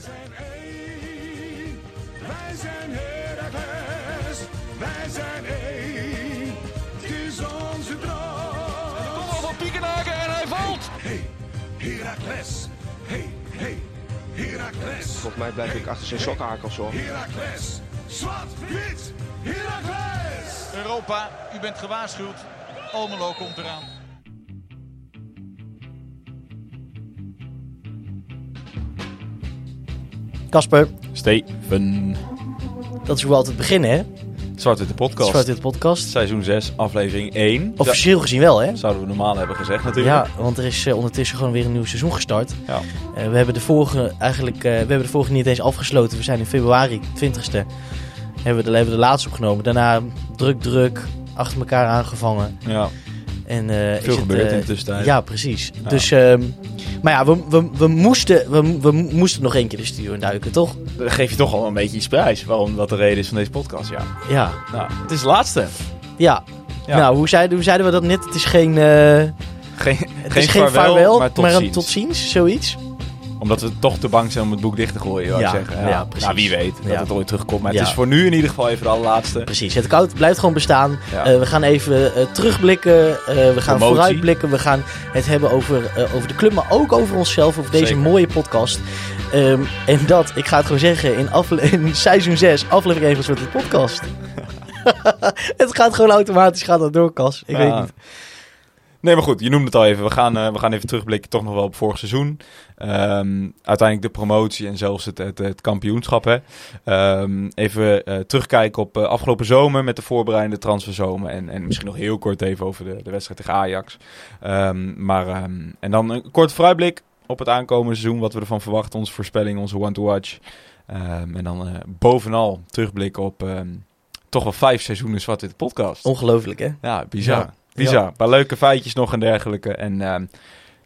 zijn één. Wij zijn Heracles. Wij zijn één. Het is onze droom. Kom op van Piekenhaken en hij valt. Hey, Heracles. Hey, hey, Heracles. Volgens mij blijf ik achter zijn sokkenhakels hoor. Heracles. Zwart, wit, Heracles. Europa, u bent gewaarschuwd. Almelo komt eraan. Kasper, Steven. dat is hoe we altijd beginnen, hè? Zwart-Witte Podcast. Zwart dit podcast. Seizoen 6, aflevering 1. Officieel gezien wel, hè? Zouden we normaal hebben gezegd natuurlijk. Ja, want er is eh, ondertussen gewoon weer een nieuw seizoen gestart. Ja. Eh, we hebben de vorige eigenlijk, eh, we hebben de vorige niet eens afgesloten. We zijn in februari 20ste hebben we de, hebben de laatste opgenomen. Daarna druk, druk, achter elkaar aangevangen. Ja. En, eh, is Veel het, in de tussentijd. Ja, precies. Ja. Dus, ehm, maar ja, we, we, we, moesten, we, we moesten nog één keer de studio induiken, toch? Dan geef je toch al een beetje iets prijs. Waarom dat de reden is van deze podcast, ja. Ja, Nou, het is de laatste. ja. Ja. Nou, hoe zeiden, hoe zeiden we dat net? Het is geen, eh, Geen, het is geen vaarwel, maar, tot een ziens. tot ziens, zoiets. Omdat we toch te bang zijn om het boek dicht te gooien, Ja, ik zeggen. ja, precies. Nou, wie weet dat het ooit terugkomt. Maar het is voor nu in ieder geval even de allerlaatste. Precies, het koud blijft gewoon bestaan. Eh, we gaan even eh, terugblikken. eh, we gaan Promotie. vooruitblikken. We gaan het hebben over, over de club, maar ook over onszelf. Over deze Zeker. mooie podcast. Ehm, en dat, ik ga het gewoon zeggen, in, seizoen 6, aflevering 1 van Zwarte Podcast. het gaat gewoon automatisch, gaat dat door, Cas. Ik weet niet. Nee, maar goed, je noemde het al even. We gaan, eh, we gaan even terugblikken toch nog wel op vorig seizoen. Ehm, uiteindelijk de promotie en zelfs het, het, het kampioenschap. Hè. Ehm, even eh, terugkijken op eh, afgelopen zomer met de voorbereidende transferzomer. En, en misschien nog heel kort even over de, de wedstrijd tegen Ajax. Ehm, maar, en dan een kort vooruitblik op het aankomende seizoen. Wat we ervan verwachten, onze voorspelling, onze one-to-watch. En dan bovenal terugblikken op toch wel vijf seizoenen Zwart-Witte Podcast. Ongelooflijk, hè? Ja, bizar. Ja. Bizar. Ja. Een paar leuke feitjes nog en dergelijke. En ehm,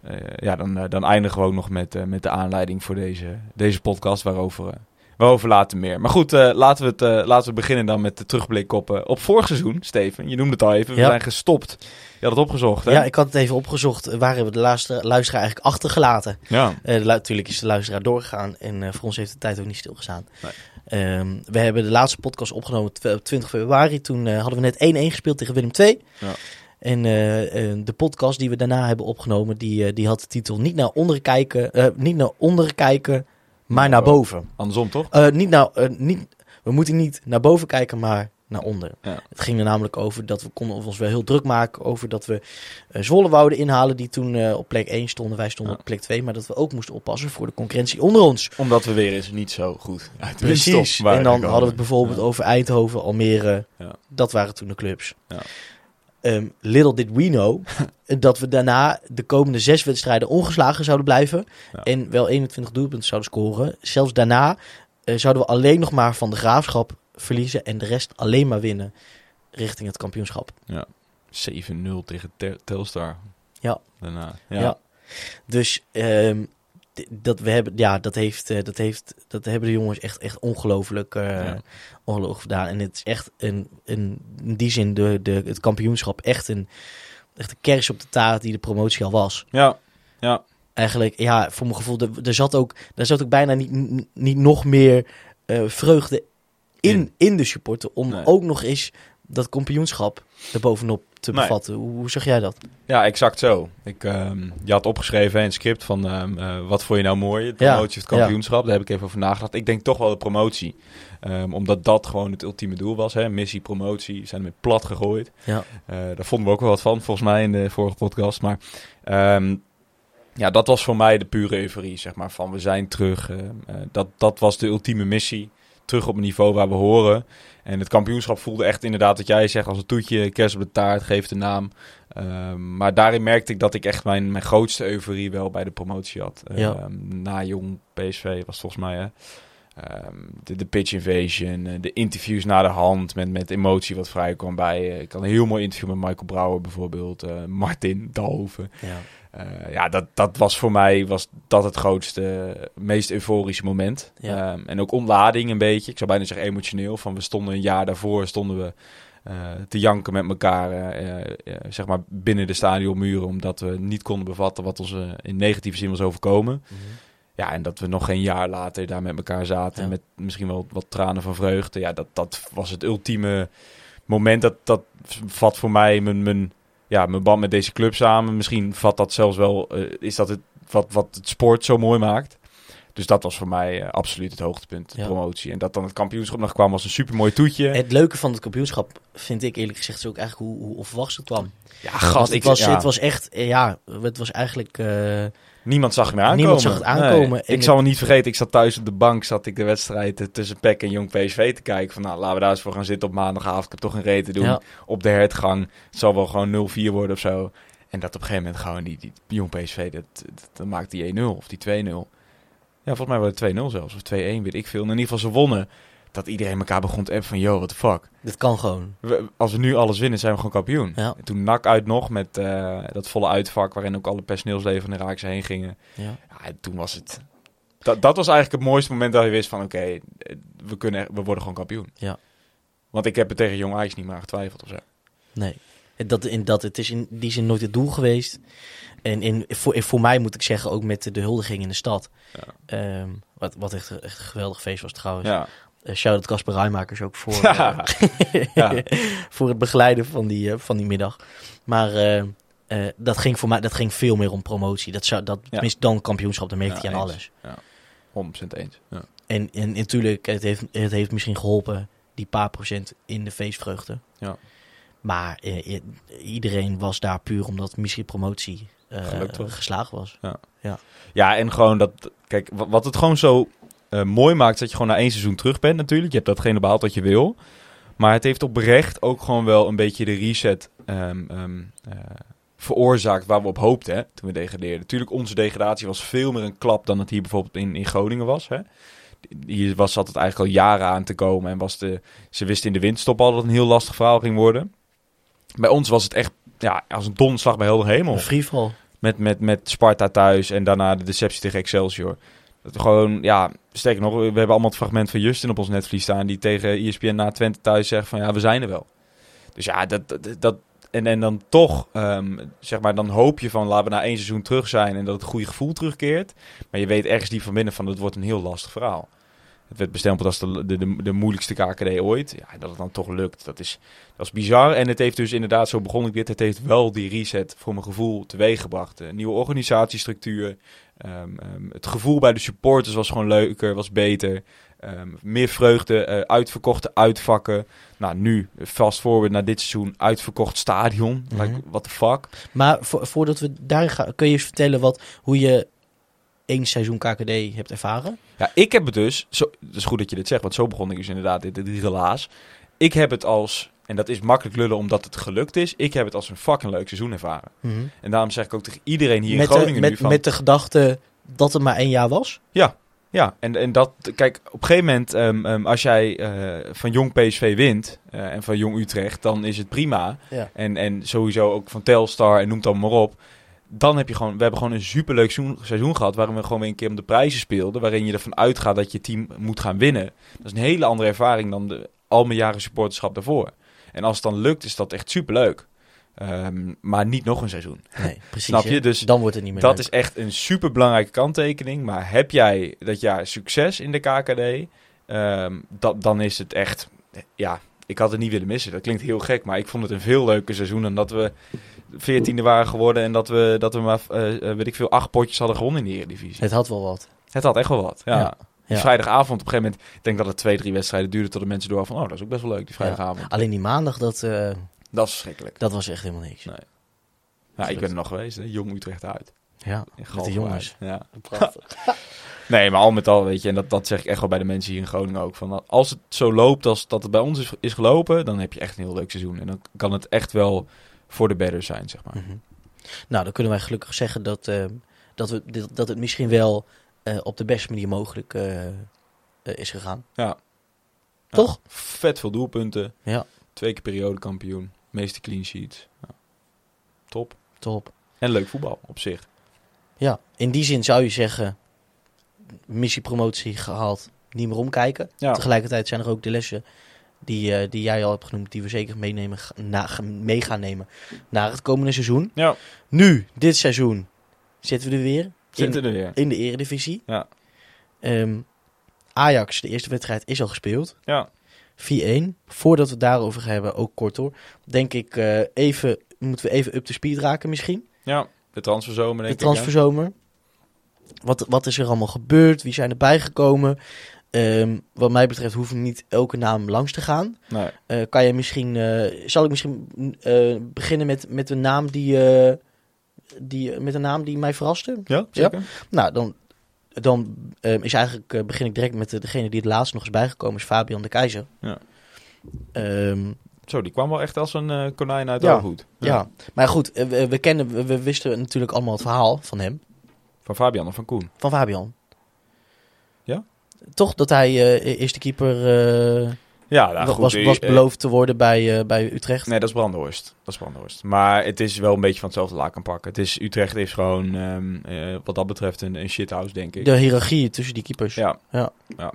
eh, ja, dan, eh, dan eindigen we ook nog met, eh, met de aanleiding voor deze, deze podcast, waarover, eh, waarover later meer. Maar goed, eh, laten, we het, eh, laten we beginnen dan met de terugblik op, eh, op vorig seizoen, Steven. Je noemde het al even, we Ja. zijn gestopt. Je had het opgezocht, hè? Ja, ik had het even opgezocht. Waar hebben we de luisteraar, luisteraar eigenlijk achtergelaten? Ja. Eh, natuurlijk is de luisteraar doorgegaan en eh, voor ons heeft de tijd ook niet stilgestaan. Nee. Ehm, we hebben de laatste podcast opgenomen op 20 februari. Toen eh, hadden we net 1-1 gespeeld tegen Willem II. Ja. En eh, eh, de podcast die we daarna hebben opgenomen, die, eh, die had de titel niet naar onder kijken, niet naar onder kijken, maar naar boven. Andersom, toch? Niet naar, niet, we moeten niet naar boven kijken, maar naar onder. Ja. Het ging er namelijk over dat we konden ons wel heel druk maken over dat we eh, Zwolle wouden inhalen, die toen op plek 1 stonden. Wij stonden Ja. op plek 2, maar dat we ook moesten oppassen voor de concurrentie onder ons. Omdat we weer eens niet zo goed uit de Precies. En dan hadden we het bijvoorbeeld Ja. over Eindhoven, Almere. Ja. Dat waren toen de clubs. Ja. Ehm, little did we know dat we daarna de komende zes wedstrijden ongeslagen zouden blijven. Ja. En wel 21 doelpunten zouden scoren. Zelfs daarna eh, zouden we alleen nog maar van de graafschap verliezen. En de rest alleen maar winnen richting het kampioenschap. 7-0 tegen Telstar. Ja. Daarna. Ja. Ja. Dus ehm, d- dat, we hebben, ja, dat, heeft, eh, dat, heeft, dat hebben de jongens echt, echt ongelooflijk, eh, Ja. ongelooflijk gedaan. En het is echt een, een, in die zin de, de, het kampioenschap echt een, echt een kers op de taart die de promotie al was. Ja. Ja. Eigenlijk, ja, voor mijn gevoel, er, er zat ook, er zat ook bijna niet, niet nog meer eh, vreugde in, In. in de supporter. Om Nee. ook nog eens dat kampioenschap erbovenop te Nee. bevatten. Hoe, hoe zeg jij dat? Ja, exact zo. Ik, ehm, je had opgeschreven in het script van ehm, eh, wat vond je nou mooi? De Ja, promotie of het kampioenschap. Daar heb ik even over nagedacht. Ik denk toch wel de promotie. Ehm, omdat dat gewoon het ultieme doel was. Hè? Missie, promotie. We zijn ermee plat gegooid. Ja. Eh, daar vonden we ook wel wat van, volgens mij, in de vorige podcast. Maar ja, dat was voor mij de pure euforie, zeg maar. Van we zijn terug. eh, dat, dat was de ultieme missie. Terug op een niveau waar we horen. En het kampioenschap voelde echt inderdaad, wat jij zegt, als een toetje, kerst op de taart, geeft de naam. Ehm, maar daarin merkte ik dat ik echt mijn, mijn grootste euforie wel bij de promotie had. Ja. Ehm, na jong PSV was volgens mij, hè. Ehm, de, de pitch invasion, eh, de interviews na de hand met, met emotie wat vrij kwam bij. eh, ik had een heel mooi interview met Michael Brouwer bijvoorbeeld, eh, Martin Dalhoven. Ja. Ja, dat, dat was voor mij was dat het grootste, meest euforische moment. Ja. Ehm, en ook ontlading een beetje. Ik zou bijna zeggen emotioneel. Van we stonden een jaar daarvoor stonden we te janken met elkaar, zeg maar binnen de stadionmuren, omdat we niet konden bevatten wat ons in negatieve zin was overkomen. Mhm. Ja, en dat we nog geen jaar later daar met elkaar zaten. Ja. Met misschien wel wat tranen van vreugde. Ja, dat, dat was het ultieme moment. Dat, dat vat voor mij mijn, mijn, ja, mijn band met deze club samen. Misschien vat dat zelfs wel, eh, is dat het wat, wat het sport zo mooi maakt. Dus dat was voor mij eh, absoluut het hoogtepunt, de Ja. promotie. En dat dan het kampioenschap nog kwam was een supermooi toetje. Het leuke van het kampioenschap vind ik eerlijk gezegd is ook eigenlijk hoe, hoe onverwachts het kwam. ja, gast, het, ik, was, ja, het was echt, eh, ja, het was eigenlijk... niemand zag meer aankomen. Niemand zag het aankomen. Nee. Ik het- zal me niet vergeten, ik zat thuis op de bank, zat ik de wedstrijd tussen PEC en Jong PSV te kijken. Van nou, laten we daar eens voor gaan zitten op maandagavond. Ik heb toch een reet te doen. ja, op de hertgang. Het zal wel gewoon 0-4 worden of zo. En dat op een gegeven moment gewoon die, die jong PSV, dat, dat, dat maakt die 1-0 of die 2-0. Ja, volgens mij was het 2-0 zelfs, of 2-1, weet ik veel. In ieder geval ze wonnen. Dat iedereen elkaar begon te appen van, yo, what the fuck. dit kan gewoon. We- als we nu alles winnen, zijn we gewoon kampioen. Ja. En toen nak uit nog met eh, dat volle uitvak, waarin ook alle personeelsleden van de heen gingen. Ja. Ja, en toen was het... Dat, dat was eigenlijk het mooiste moment dat je wist van, oké, we, kunnen, we worden gewoon kampioen. Ja. Want ik heb er tegen Jong Ajax niet meer getwijfeld of zo. Nee. Dat, in dat, het is in die zin nooit het doel geweest. En in, voor, voor mij moet ik zeggen, ook met de, de huldiging in de stad. Ja. Ehm, wat, wat echt, echt een geweldig feest was trouwens. Ja. Eh, Shout-out Casper Rijmakers ook voor, Ja. eh, Ja. voor het begeleiden van die, eh, van die middag. Maar dat ging voor mij dat ging veel meer om promotie. Dat zou, dat, tenminste dan kampioenschap, dan merkte Ja, je aan alles. 100% eens. Ja. En, en natuurlijk, het heeft, het heeft misschien geholpen, die paar procent in de feestvreugde. Ja. Maar eh, iedereen was daar puur omdat misschien promotie eh, Gelukt was. geslaagd was. Ja, en gewoon dat... Kijk, wa- wat het gewoon zo eh, mooi maakt... dat je gewoon na één seizoen terug bent natuurlijk. Je hebt datgene behaald wat je wil. Maar het heeft oprecht ook gewoon wel een beetje de reset... ehm, ehm, eh, veroorzaakt waar we op hoopten hè, toen we degradeerden. Natuurlijk, onze degradatie was veel meer een klap... dan het hier bijvoorbeeld in, in Groningen was. Hè. Hier was, zat het eigenlijk al jaren aan te komen... en was de, ze wisten in de windstop al dat het een heel lastig verhaal ging worden. Bij ons was het echt ja, als een donderslag bij helder hemel. Een. Met, met, met Sparta thuis en daarna de deceptie tegen Excelsior. Dat gewoon, ja, sterker nog, we hebben allemaal het fragment van Justin op ons netvlies staan... die tegen ESPN na Twente thuis zegt van ja, we zijn er wel. Dus ja, dat, dat, dat en, en dan toch, ehm, zeg maar, dan hoop je van laten we na één seizoen terug zijn... en dat het goede gevoel terugkeert. Maar je weet ergens die van binnen van het wordt een heel lastig verhaal. Het werd bestempeld als de, de, de, de moeilijkste KKD ooit. Ja, dat het dan toch lukt, dat is, dat is bizar. En het heeft dus inderdaad, zo begon ik dit, het heeft wel die reset voor mijn gevoel teweeggebracht. Een nieuwe organisatiestructuur. Ehm, ehm, het gevoel bij de supporters was gewoon leuker, was beter. Ehm, meer vreugde, eh, uitverkochte uitvakken. Nou, nu, fast forward naar dit seizoen, uitverkocht stadion. Mhm. Like, what the fuck? Maar vo- voordat we daar gaan, kun je eens vertellen wat, hoe je één seizoen KKD hebt ervaren? Ja, ik heb het dus, zo, het is goed dat je dit zegt, want zo begon ik dus inderdaad, dit, dit relaas. Ik heb het als, en dat is makkelijk lullen omdat het gelukt is, ik heb het als een fucking leuk seizoen ervaren. En daarom zeg ik ook tegen iedereen hier met, in Groningen de, nu met, van... met de gedachte dat het maar één jaar was? Ja, en, en dat, kijk, op een gegeven moment, ehm, ehm, als jij eh, van jong PSV wint eh, en van jong Utrecht, dan is het prima. Ja. En, en sowieso ook van Telstar en noem het allemaal maar op. Dan heb je gewoon, we hebben gewoon een superleuk seizoen, seizoen gehad, waarin we gewoon weer een keer om de prijzen speelden, waarin je ervan uitgaat dat je team moet gaan winnen. Dat is een hele andere ervaring dan de, al mijn jaren supporterschap daarvoor. En als het dan lukt, is dat echt superleuk. Ehm, maar niet nog een seizoen. Nee, precies. Snap je? Dus Dan wordt het niet meer Dat leuk. is echt een super belangrijke kanttekening. Maar heb jij dat jaar succes in de KKD, ehm, dat, dan is het echt. Ja, ik had het niet willen missen. Dat klinkt heel gek, maar ik vond het een veel leuker seizoen dan dat we veertiende waren geworden en dat we, dat we maar, eh, eh, weet ik veel, acht potjes hadden gewonnen in de Eredivisie. Het had wel wat. Het had echt wel wat. Ja. Ja. Die Ja. Vrijdagavond op een gegeven moment, ik denk dat het twee, drie wedstrijden duurde tot de mensen door van, oh, dat is ook best wel leuk, die vrijdagavond. Alleen die maandag, dat, eh, Dat is verschrikkelijk. dat was echt helemaal niks. Nee. Ja, ik ben er nog geweest, hè. Jong Utrecht uit. Ja, met de jongens. Ja. Prachtig. Nee, maar al met al, weet je, en dat, dat zeg ik echt wel bij de mensen hier in Groningen ook. Van, als het zo loopt als dat het bij ons is, is gelopen, dan heb je echt een heel leuk seizoen. En dan kan het echt wel voor de better zijn, zeg maar. Mhm. Nou, dan kunnen wij gelukkig zeggen dat, eh, dat, we, dit- dat het misschien wel eh, op de beste manier mogelijk eh, eh, is gegaan. Ja. Toch? Ja, vet veel doelpunten. Ja. Twee keer periodekampioen. Meeste clean sheets. Ja. Top. Top. En leuk voetbal op zich. Ja, in die zin zou je zeggen, missiepromotie gehaald, niet meer omkijken. Ja. Tegelijkertijd zijn er ook de lessen die, eh, die jij al hebt genoemd, die we zeker meenemen, na, mee gaan nemen naar het komende seizoen. Ja. Nu, dit seizoen, zitten we er weer. Zitten er weer. in de eredivisie. Ja. Ehm, Ajax, de eerste wedstrijd is al gespeeld. Ja. 4-1. Voordat we het daarover gaan hebben, ook kort hoor. Denk ik, eh, even, moeten we even up to speed raken misschien. Ja, de transferzomer De denk ik. hè? transferzomer. Wat, wat is er allemaal gebeurd? Wie zijn er bijgekomen? Ehm, wat mij betreft hoeven niet elke naam langs te gaan. Nee. Eh, kan je misschien, eh, zal ik misschien eh, beginnen met, met een naam die, die, met een naam die mij verraste? Ja, zeker. Nou, dan, dan ehm, is eigenlijk, begin ik direct met de- degene die het laatst nog is bijgekomen, is Fabian de Keizer. Ja. Ehm, Zo, die kwam wel echt als een konijn uit de Ja. ooghoed. ja. maar goed, we, we, kennen, we, we wisten natuurlijk allemaal het verhaal van hem, Van Fabian of van Koen? van Fabian. Ja? Toch dat hij eh, eerste keeper eh, Ja, nou, goed. was, was eh, beloofd te worden bij, bij Utrecht. Nee, dat is Brandhorst. Dat is Brandhorst. Maar het is wel een beetje van hetzelfde laken pakken. Het is, Utrecht is gewoon, ehm, eh, wat dat betreft, een, een shithouse, denk ik. De hiërarchie tussen die keepers. Ja. Ja. ja.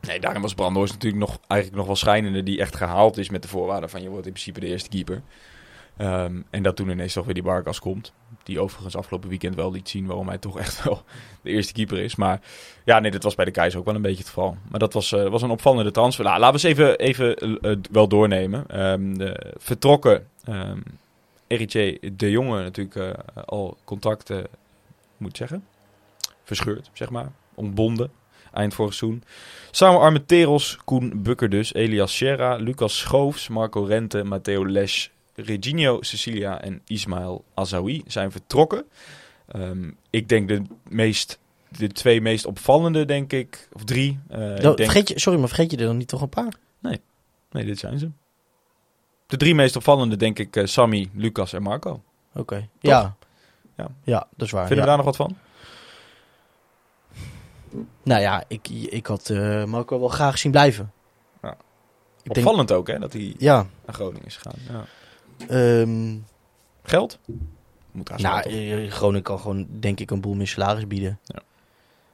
Nee, daarin was Brandhorst natuurlijk nog, eigenlijk nog wel schijnender. Die echt gehaald is met de voorwaarden van je wordt in principe de eerste keeper. Ehm, en dat toen ineens toch weer die Barkas komt. Die overigens afgelopen weekend wel liet zien waarom hij toch echt wel de eerste keeper is. Maar ja, nee, dat was bij de Keizer ook wel een beetje het geval. Maar dat was, eh, was een opvallende transfer. Nou, laten we eens even, even eh, eh, wel doornemen. Ehm, de vertrokken um, de Jonge natuurlijk al contracten, moet zeggen, verscheurd, zeg maar. Ontbonden, eind vorig seizoen. Samen Armenteros, Koen Bukker dus, Elias Sierra, Lucas Schoofs, Marco Rente, Matteo Lesch, Reginio Cecilia en Ismail Azawi zijn vertrokken. Ehm, ik denk de, meest, de twee meest opvallende, denk ik, of drie. Eh, ik denk, vergeet je, sorry, maar vergeet je er dan niet toch een paar? Nee, dit zijn ze. De drie meest opvallende, denk ik, eh, Sammy, Lucas en Marco. Oké. Ja. Ja. ja. dat is waar. Vinden ja. we daar nog wat van? Nou ja, ik, ik had eh Marco wel graag zien blijven. Ja. Ik denk- Opvallend ook, hè, dat hij Ja. naar Groningen is gegaan. Ja. Ehm, Geld? Moet daar nou, eh, Groningen kan gewoon, denk ik, een boel meer salaris bieden.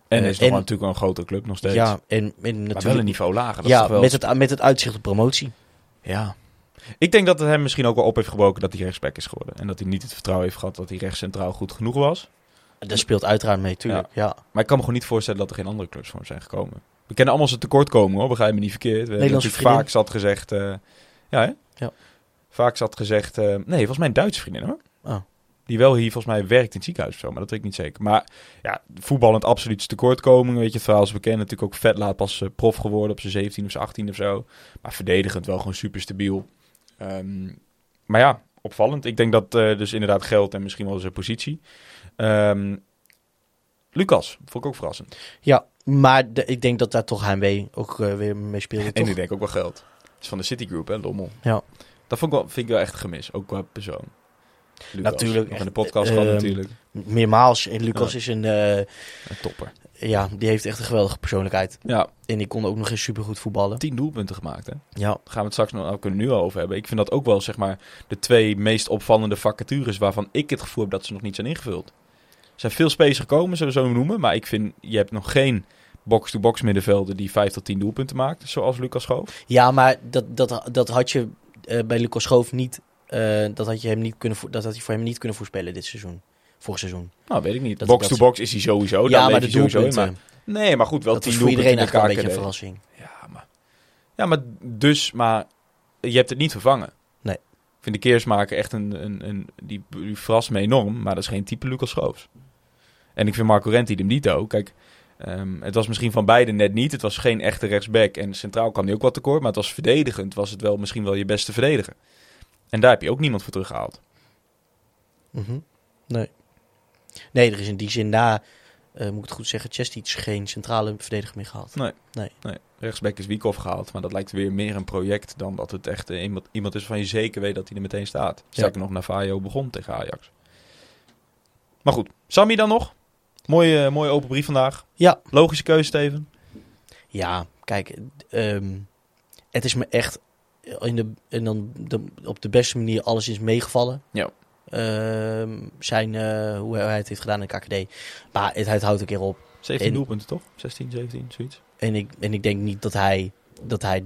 En eh, is nog en- wel natuurlijk wel een grotere club nog steeds. Ja, en, en maar wel een natuurlijk... niveau lager. Dat Ja, wel... met het, met het uitzicht op promotie. Ja. Ik denk dat het hem misschien ook wel op heeft gebroken dat hij rechtsback is geworden. En dat hij niet het vertrouwen heeft gehad dat hij rechtscentraal goed genoeg was. Dat speelt uiteraard mee, tuurlijk. Ja. Maar ik kan me gewoon niet voorstellen dat er geen andere clubs voor hem zijn gekomen. We kennen allemaal zijn tekortkomen hoor, begrijp me niet verkeerd. We hebben natuurlijk vriendin. vaak zat gezegd... eh, ja hè? Ja. Vaak zat gezegd... eh, nee, volgens mij een Duitse vriendin hoor. Oh. Die wel hier volgens mij werkt in het ziekenhuis of zo, maar dat weet ik niet zeker. Maar ja, voetballend absoluut tekortkoming. Weet je, het verhaal is bekend. Natuurlijk ook vet laat pas eh, prof geworden op zijn 17 of zijn 18 of zo. Maar verdedigend wel gewoon super stabiel. Ehm, maar ja, opvallend. Ik denk dat eh, dus inderdaad geld en misschien wel zijn positie. Ehm, Lucas, vond ik ook verrassend. Ja, maar de- ik denk dat daar toch Heimwee ook weer mee speelde, En ik denk ook wel geld. Het is van de Citigroup, hè, Lommel. Ja. Dat vond ik wel, vind ik wel echt gemis, ook qua persoon. Lucas, Natuurlijk, nog in de podcast ehm, natuurlijk. Meermaals. En Lucas Ja. is een... eh, Een topper. ja, die heeft echt een geweldige persoonlijkheid. Ja, En die kon ook nog eens supergoed voetballen. tien doelpunten gemaakt, hè. Ja. Daar gaan we het straks nog kunnen we nu al over hebben. Ik vind dat ook wel, zeg maar, de twee meest opvallende vacatures waarvan ik het gevoel heb dat ze nog niet zijn ingevuld. Er zijn veel spelers gekomen, zullen we zo noemen. Maar ik vind, je hebt nog geen box-to-box middenvelder die vijf tot tien doelpunten maakt, zoals Lucas Schoof. Ja, maar dat, dat, dat had je eh, bij Lucas Schoof niet... eh, dat, had je hem niet kunnen, dat had je voor hem niet kunnen voorspellen dit seizoen. Vorig seizoen. Nou, weet ik niet. Dat- Box-to-box is hij sowieso. ja, maar de je sowieso in. Maar, nee, maar goed, wel dat tien was voor iedereen eigenlijk een beetje een verrassing. Ja, maar, ja, maar dus, maar je hebt het niet vervangen. Nee. Ik vind de Keersmaker echt een, een, een die, die verrast me enorm, maar dat is geen type Lucas Schoofs. En ik vind Marco Renti hem niet ook. Kijk, ehm, het was misschien van beide net niet. Het was geen echte rechtsback en centraal kwam hij ook wat tekort, maar het was verdedigend. Was het wel misschien wel je beste verdediger. En daar heb je ook niemand voor teruggehaald. Mhm. Nee. Nee, er is in die zin na, eh, moet ik het goed zeggen, Chestic geen centrale verdediger meer gehad. Nee. Nee. nee. Rechtsback is Wiekhoff gehaald, maar dat lijkt weer meer een project dan dat het echt eh, iemand, iemand is van je zeker weet dat hij er meteen staat. Sterker nog, Navajo begon tegen Ajax. Maar goed, Sammy dan nog? Mooie, eh, mooie open brief vandaag. Ja. Logische keuze, Steven. Ja, kijk, ehm, het is me echt in de, en dan de, op de beste manier alleszins meegevallen. Ja. Ehm, zijn, eh, hoe hij het heeft gedaan in de KKD. Maar het, het houdt een keer op. 17 En- doelpunten toch? 16, 17, zoiets. En ik, en ik denk niet dat hij, dat hij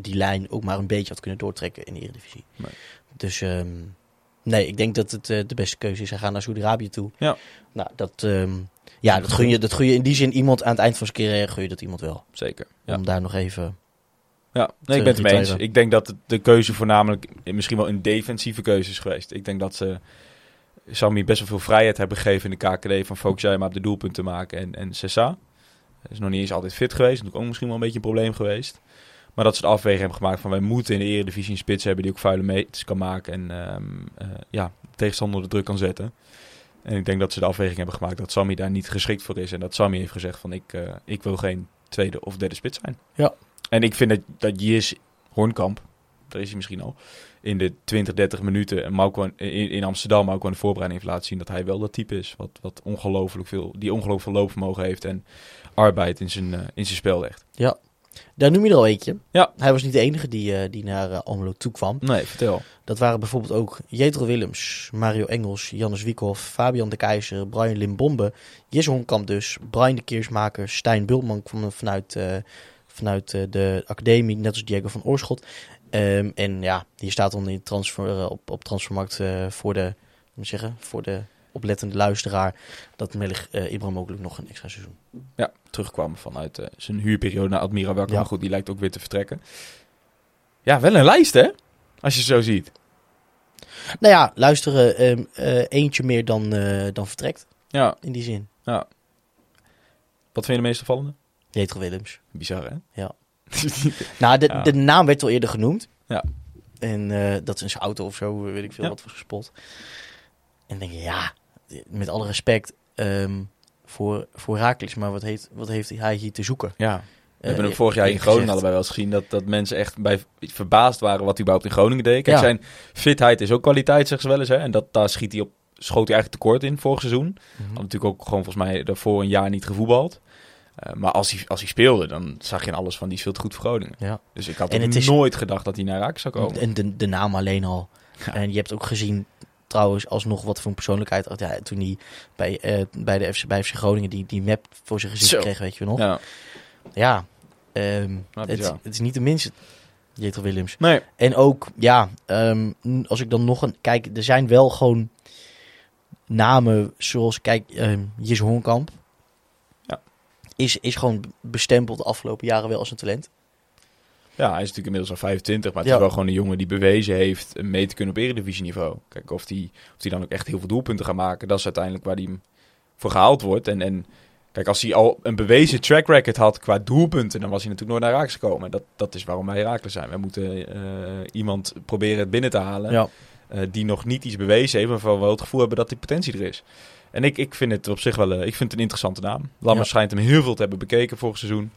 die lijn ook maar een beetje had kunnen doortrekken in de Eredivisie. Nee. Dus ehm, Nee, ik denk dat het eh, de beste keuze is. Hij gaat naar Saudi-Arabië toe. Ja. Nou, dat, ehm, ja, dat gun, je, dat gun je in die zin iemand aan het eind van zijn carrière gun je dat iemand wel. Zeker. Ja. Om daar nog even... Ja, nee, ik ben het mee eens. Ik denk dat de keuze voornamelijk misschien wel een defensieve keuze is geweest. Ik denk dat ze Sammy best wel veel vrijheid hebben gegeven in de KKD van focus jij maar op de doelpunten maken en, en Sessa. Hij is nog niet eens altijd fit geweest. Dat is ook misschien wel een beetje een probleem geweest. Maar dat ze de afweging hebben gemaakt van wij moeten in de eredivisie een spits hebben die ook vuile meters kan maken en ehm, eh, ja, de tegenstander de druk kan zetten. En ik denk dat ze de afweging hebben gemaakt dat Sammy daar niet geschikt voor is. En dat Sammy heeft gezegd van ik, eh, ik wil geen tweede of derde spits zijn. Ja. En ik vind dat, dat Jis Hornkamp, daar is hij misschien al, in de 20, 30 minuten en in, in Amsterdam, ook in de voorbereiding heeft laten zien dat hij wel dat type is. Wat, wat ongelooflijk veel, die ongelooflijk veel loopvermogen heeft en arbeid in zijn, eh, in zijn spel legt. Daar noem je er al eentje. Ja. Hij was niet de enige die, eh, die naar eh, Almelo toe kwam. Nee, vertel. Dat waren bijvoorbeeld ook Jetro Willems, Mario Engels, Jannes Wiekhoff, Fabian de Keizer, Brian Limbombe, Jesse Honkamp dus, Brian de Keersmaker, Stijn Bultman van, vanuit, eh, vanuit de academie, net als Diego van Oorschot. Ehm, en ja, hier staat dan in transfer, op, op transfermarkt voor de, moet zeggen, voor de oplettende luisteraar, dat Melich uh, Ibrahimovic nog een extra seizoen. Ja, terugkwam vanuit eh, zijn huurperiode naar Admira Welke. Ja. Maar goed, die lijkt ook weer te vertrekken. Ja, wel een lijst hè? Als je zo ziet. Nou ja, luisteren, ehm, eh, eentje meer dan, eh, dan vertrekt, Ja, in die zin. wat vind je de meest opvallende? Jetro Willems. Bizar hè? Ja. Nou, de, Ja. de naam werd al eerder genoemd. Ja. En eh, dat is een auto of zo, weet ik veel, Ja. wat was gespot. En denk je, ja, met alle respect ehm, voor, voor Raakles, maar wat heeft, wat heeft hij hier te zoeken? ja. We hebben Eh, hem vorig jaar in Groningen allebei wel eens gezien dat, dat mensen echt bij, verbaasd waren wat hij überhaupt in Groningen deed. Kijk, Ja. zijn fitheid is ook kwaliteit, zeggen ze wel eens. Hè? En dat, daar schiet hij op, schoot hij eigenlijk tekort in vorig seizoen. Mhm. Had natuurlijk ook gewoon volgens mij daarvoor een jaar niet gevoetbald. Eh, maar als hij, als hij speelde, dan zag je in alles van die te goed voor Groningen. Ja. Dus ik had En ook het is- nooit gedacht dat hij naar Raak zou komen. En de, de naam alleen al. Ja. En je hebt ook gezien, trouwens, alsnog wat voor een persoonlijkheid. Ja, toen hij bij, eh, bij, de FC, bij FC Groningen die, die map voor zijn gezicht Zo. kreeg, weet je nog. Ja, Ja, ehm, het, is niet de minste, Jetro Willems. nee. En ook, ja, ehm, als ik dan nog een... Kijk, er zijn wel gewoon namen zoals, kijk, ehm Jis Honkamp. Ja. Is, is gewoon bestempeld de afgelopen jaren wel als een talent. Ja, hij is natuurlijk inmiddels al 25, maar het Ja. is wel gewoon een jongen die bewezen heeft mee te kunnen op eredivisieniveau. Kijk, of die, of die dan ook echt heel veel doelpunten gaat maken, dat is uiteindelijk waar hij voor gehaald wordt. En, en kijk, als hij al een bewezen track record had qua doelpunten, dan was hij natuurlijk nooit naar Raakles gekomen. Dat, dat is waarom wij Raakles zijn. We moeten eh, iemand proberen het binnen te halen Ja. eh, die nog niet iets bewezen heeft, waarvan we wel het gevoel hebben dat die potentie er is. En ik, ik vind het op zich wel eh, ik vind het een interessante naam. Lammers Ja. schijnt hem heel veel te hebben bekeken vorig seizoen.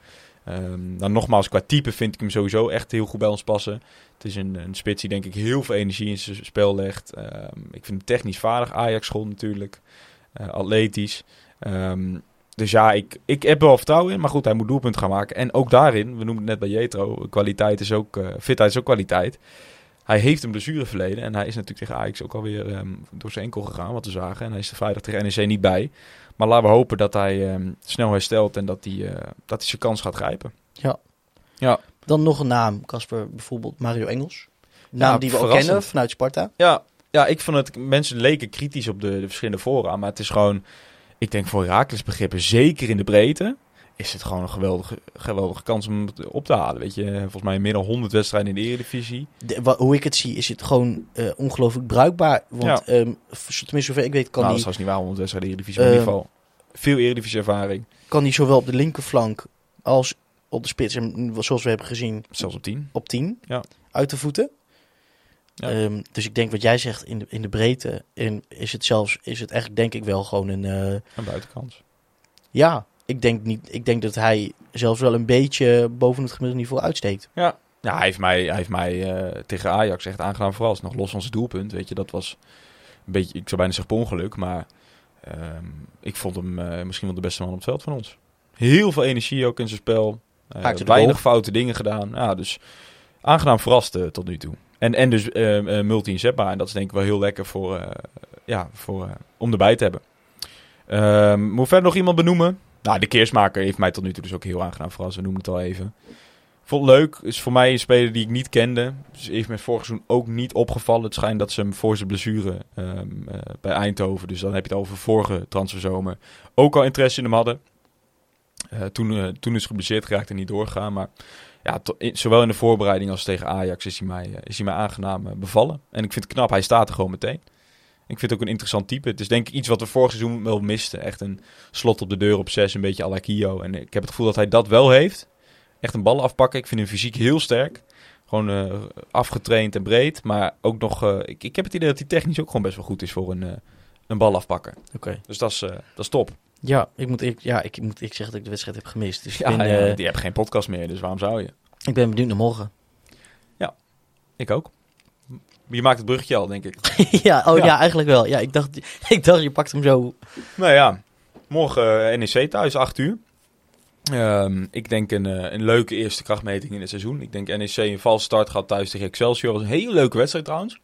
Ehm, dan nogmaals, qua type vind ik hem sowieso echt heel goed bij ons passen. Het is een, een spits die denk ik heel veel energie in zijn spel legt. Ehm, ik vind hem technisch vaardig. Ajax school natuurlijk. Eh, atletisch. Ehm, dus ja, ik, ik heb wel vertrouwen in. Maar goed, hij moet doelpunt gaan maken. En ook daarin, we noemen het net bij Jetro, kwaliteit is ook, eh, fitheid is ook kwaliteit. Hij heeft een blessureverleden. En hij is natuurlijk tegen Ajax ook alweer ehm, door zijn enkel gegaan, wat we zagen. En hij is er vrijdag tegen NEC niet bij. Maar laten we hopen dat hij ehm, snel herstelt en dat hij, eh, dat hij zijn kans gaat grijpen. Dan nog een naam, Casper, bijvoorbeeld Mario Engels. Naam Ja, die we ook verrassend. kennen vanuit Sparta. Ja, ja, ik vond het... Mensen leken kritisch op de, de verschillende fora. Maar het is gewoon... Ik denk voor Herakles begrippen, zeker in de breedte... is het gewoon een geweldige, geweldige kans om het op te halen. Weet je, volgens mij meer dan 100 wedstrijden in de Eredivisie. De- hoe ik het zie, is het gewoon eh, ongelooflijk bruikbaar. Want ehm, v- tenminste, zover ik weet, kan nou, hij dat is niet waar, 100 wedstrijden in de Eredivisie. Maar in Ehm, ieder geval veel Eredivisie ervaring. kan hij zowel op de linkerflank als op de spits, en zoals we hebben gezien, Zelfs op 10. op 10 Ja. uit de voeten. Ja. Ehm, dus ik denk wat jij zegt in de, in de breedte, en is het zelfs, is het eigenlijk denk ik wel gewoon een, eh, Een buitenkans. ja, ik denk, niet, ik denk dat hij zelfs wel een beetje boven het gemiddelde niveau uitsteekt. Ja, hij heeft mij, hij heeft mij eh, tegen Ajax echt aangenaam verrast. Nog los van zijn doelpunt, weet je. Dat was een beetje, ik zou bijna zeggen per ongeluk. Maar ehm, ik vond hem eh, misschien wel de beste man op het veld van ons. Heel veel energie ook in zijn spel. Eh, weinig foute dingen gedaan. Ja, dus aangenaam verrast tot nu toe. En, en dus multi-inzetbaar. En dat is denk ik wel heel lekker voor, ja, voor, om erbij te hebben. Ehm moet verder nog iemand benoemen? Nou, de keersmaker heeft mij tot nu toe dus ook heel aangenaam verrast. We noemen het al even. Vond leuk. Is voor mij een speler die ik niet kende. Dus heeft me vorig seizoen ook niet opgevallen. Het schijnt dat ze hem voor zijn blessure ehm, eh, bij Eindhoven, dus dan heb je het over vorige transferzomer, ook al interesse in hem hadden. Eh, toen, eh, toen is geblesseerd geraakt en niet doorgegaan. Maar ja, zowel in de voorbereiding als tegen Ajax is hij mij, is hij mij aangenaam bevallen. En ik vind het knap, hij staat er gewoon meteen. Ik vind het ook een interessant type. Het is denk ik iets wat we vorig seizoen wel misten. Echt een slot op de deur op zes, een beetje à la Kio. En ik heb het gevoel dat hij dat wel heeft. Echt een bal afpakken. Ik vind hem fysiek heel sterk. Gewoon eh, afgetraind en breed. Maar ook nog... eh, ik, ik heb het idee dat hij technisch ook gewoon best wel goed is voor een, eh, een bal afpakken. Oké. Dus dat is, dat is top. Ja, ik moet, ik, ja ik, moet ik zeggen dat ik de wedstrijd heb gemist. Dus Ja, ik, ben, ja, die hebben geen podcast meer, dus waarom zou je? ik ben benieuwd naar morgen. Ik ook. Je maakt het bruggetje al, denk ik. ja, oh Ja. ja. eigenlijk wel. Ja, ik dacht, ik dacht je pakt hem zo. Nou ja, morgen eh, NEC thuis, 8 uur. Ehm, ik denk een, eh, een leuke eerste krachtmeting in het seizoen. Ik denk NEC een valse start gaat thuis tegen Excelsior. Dat een hele leuke wedstrijd trouwens.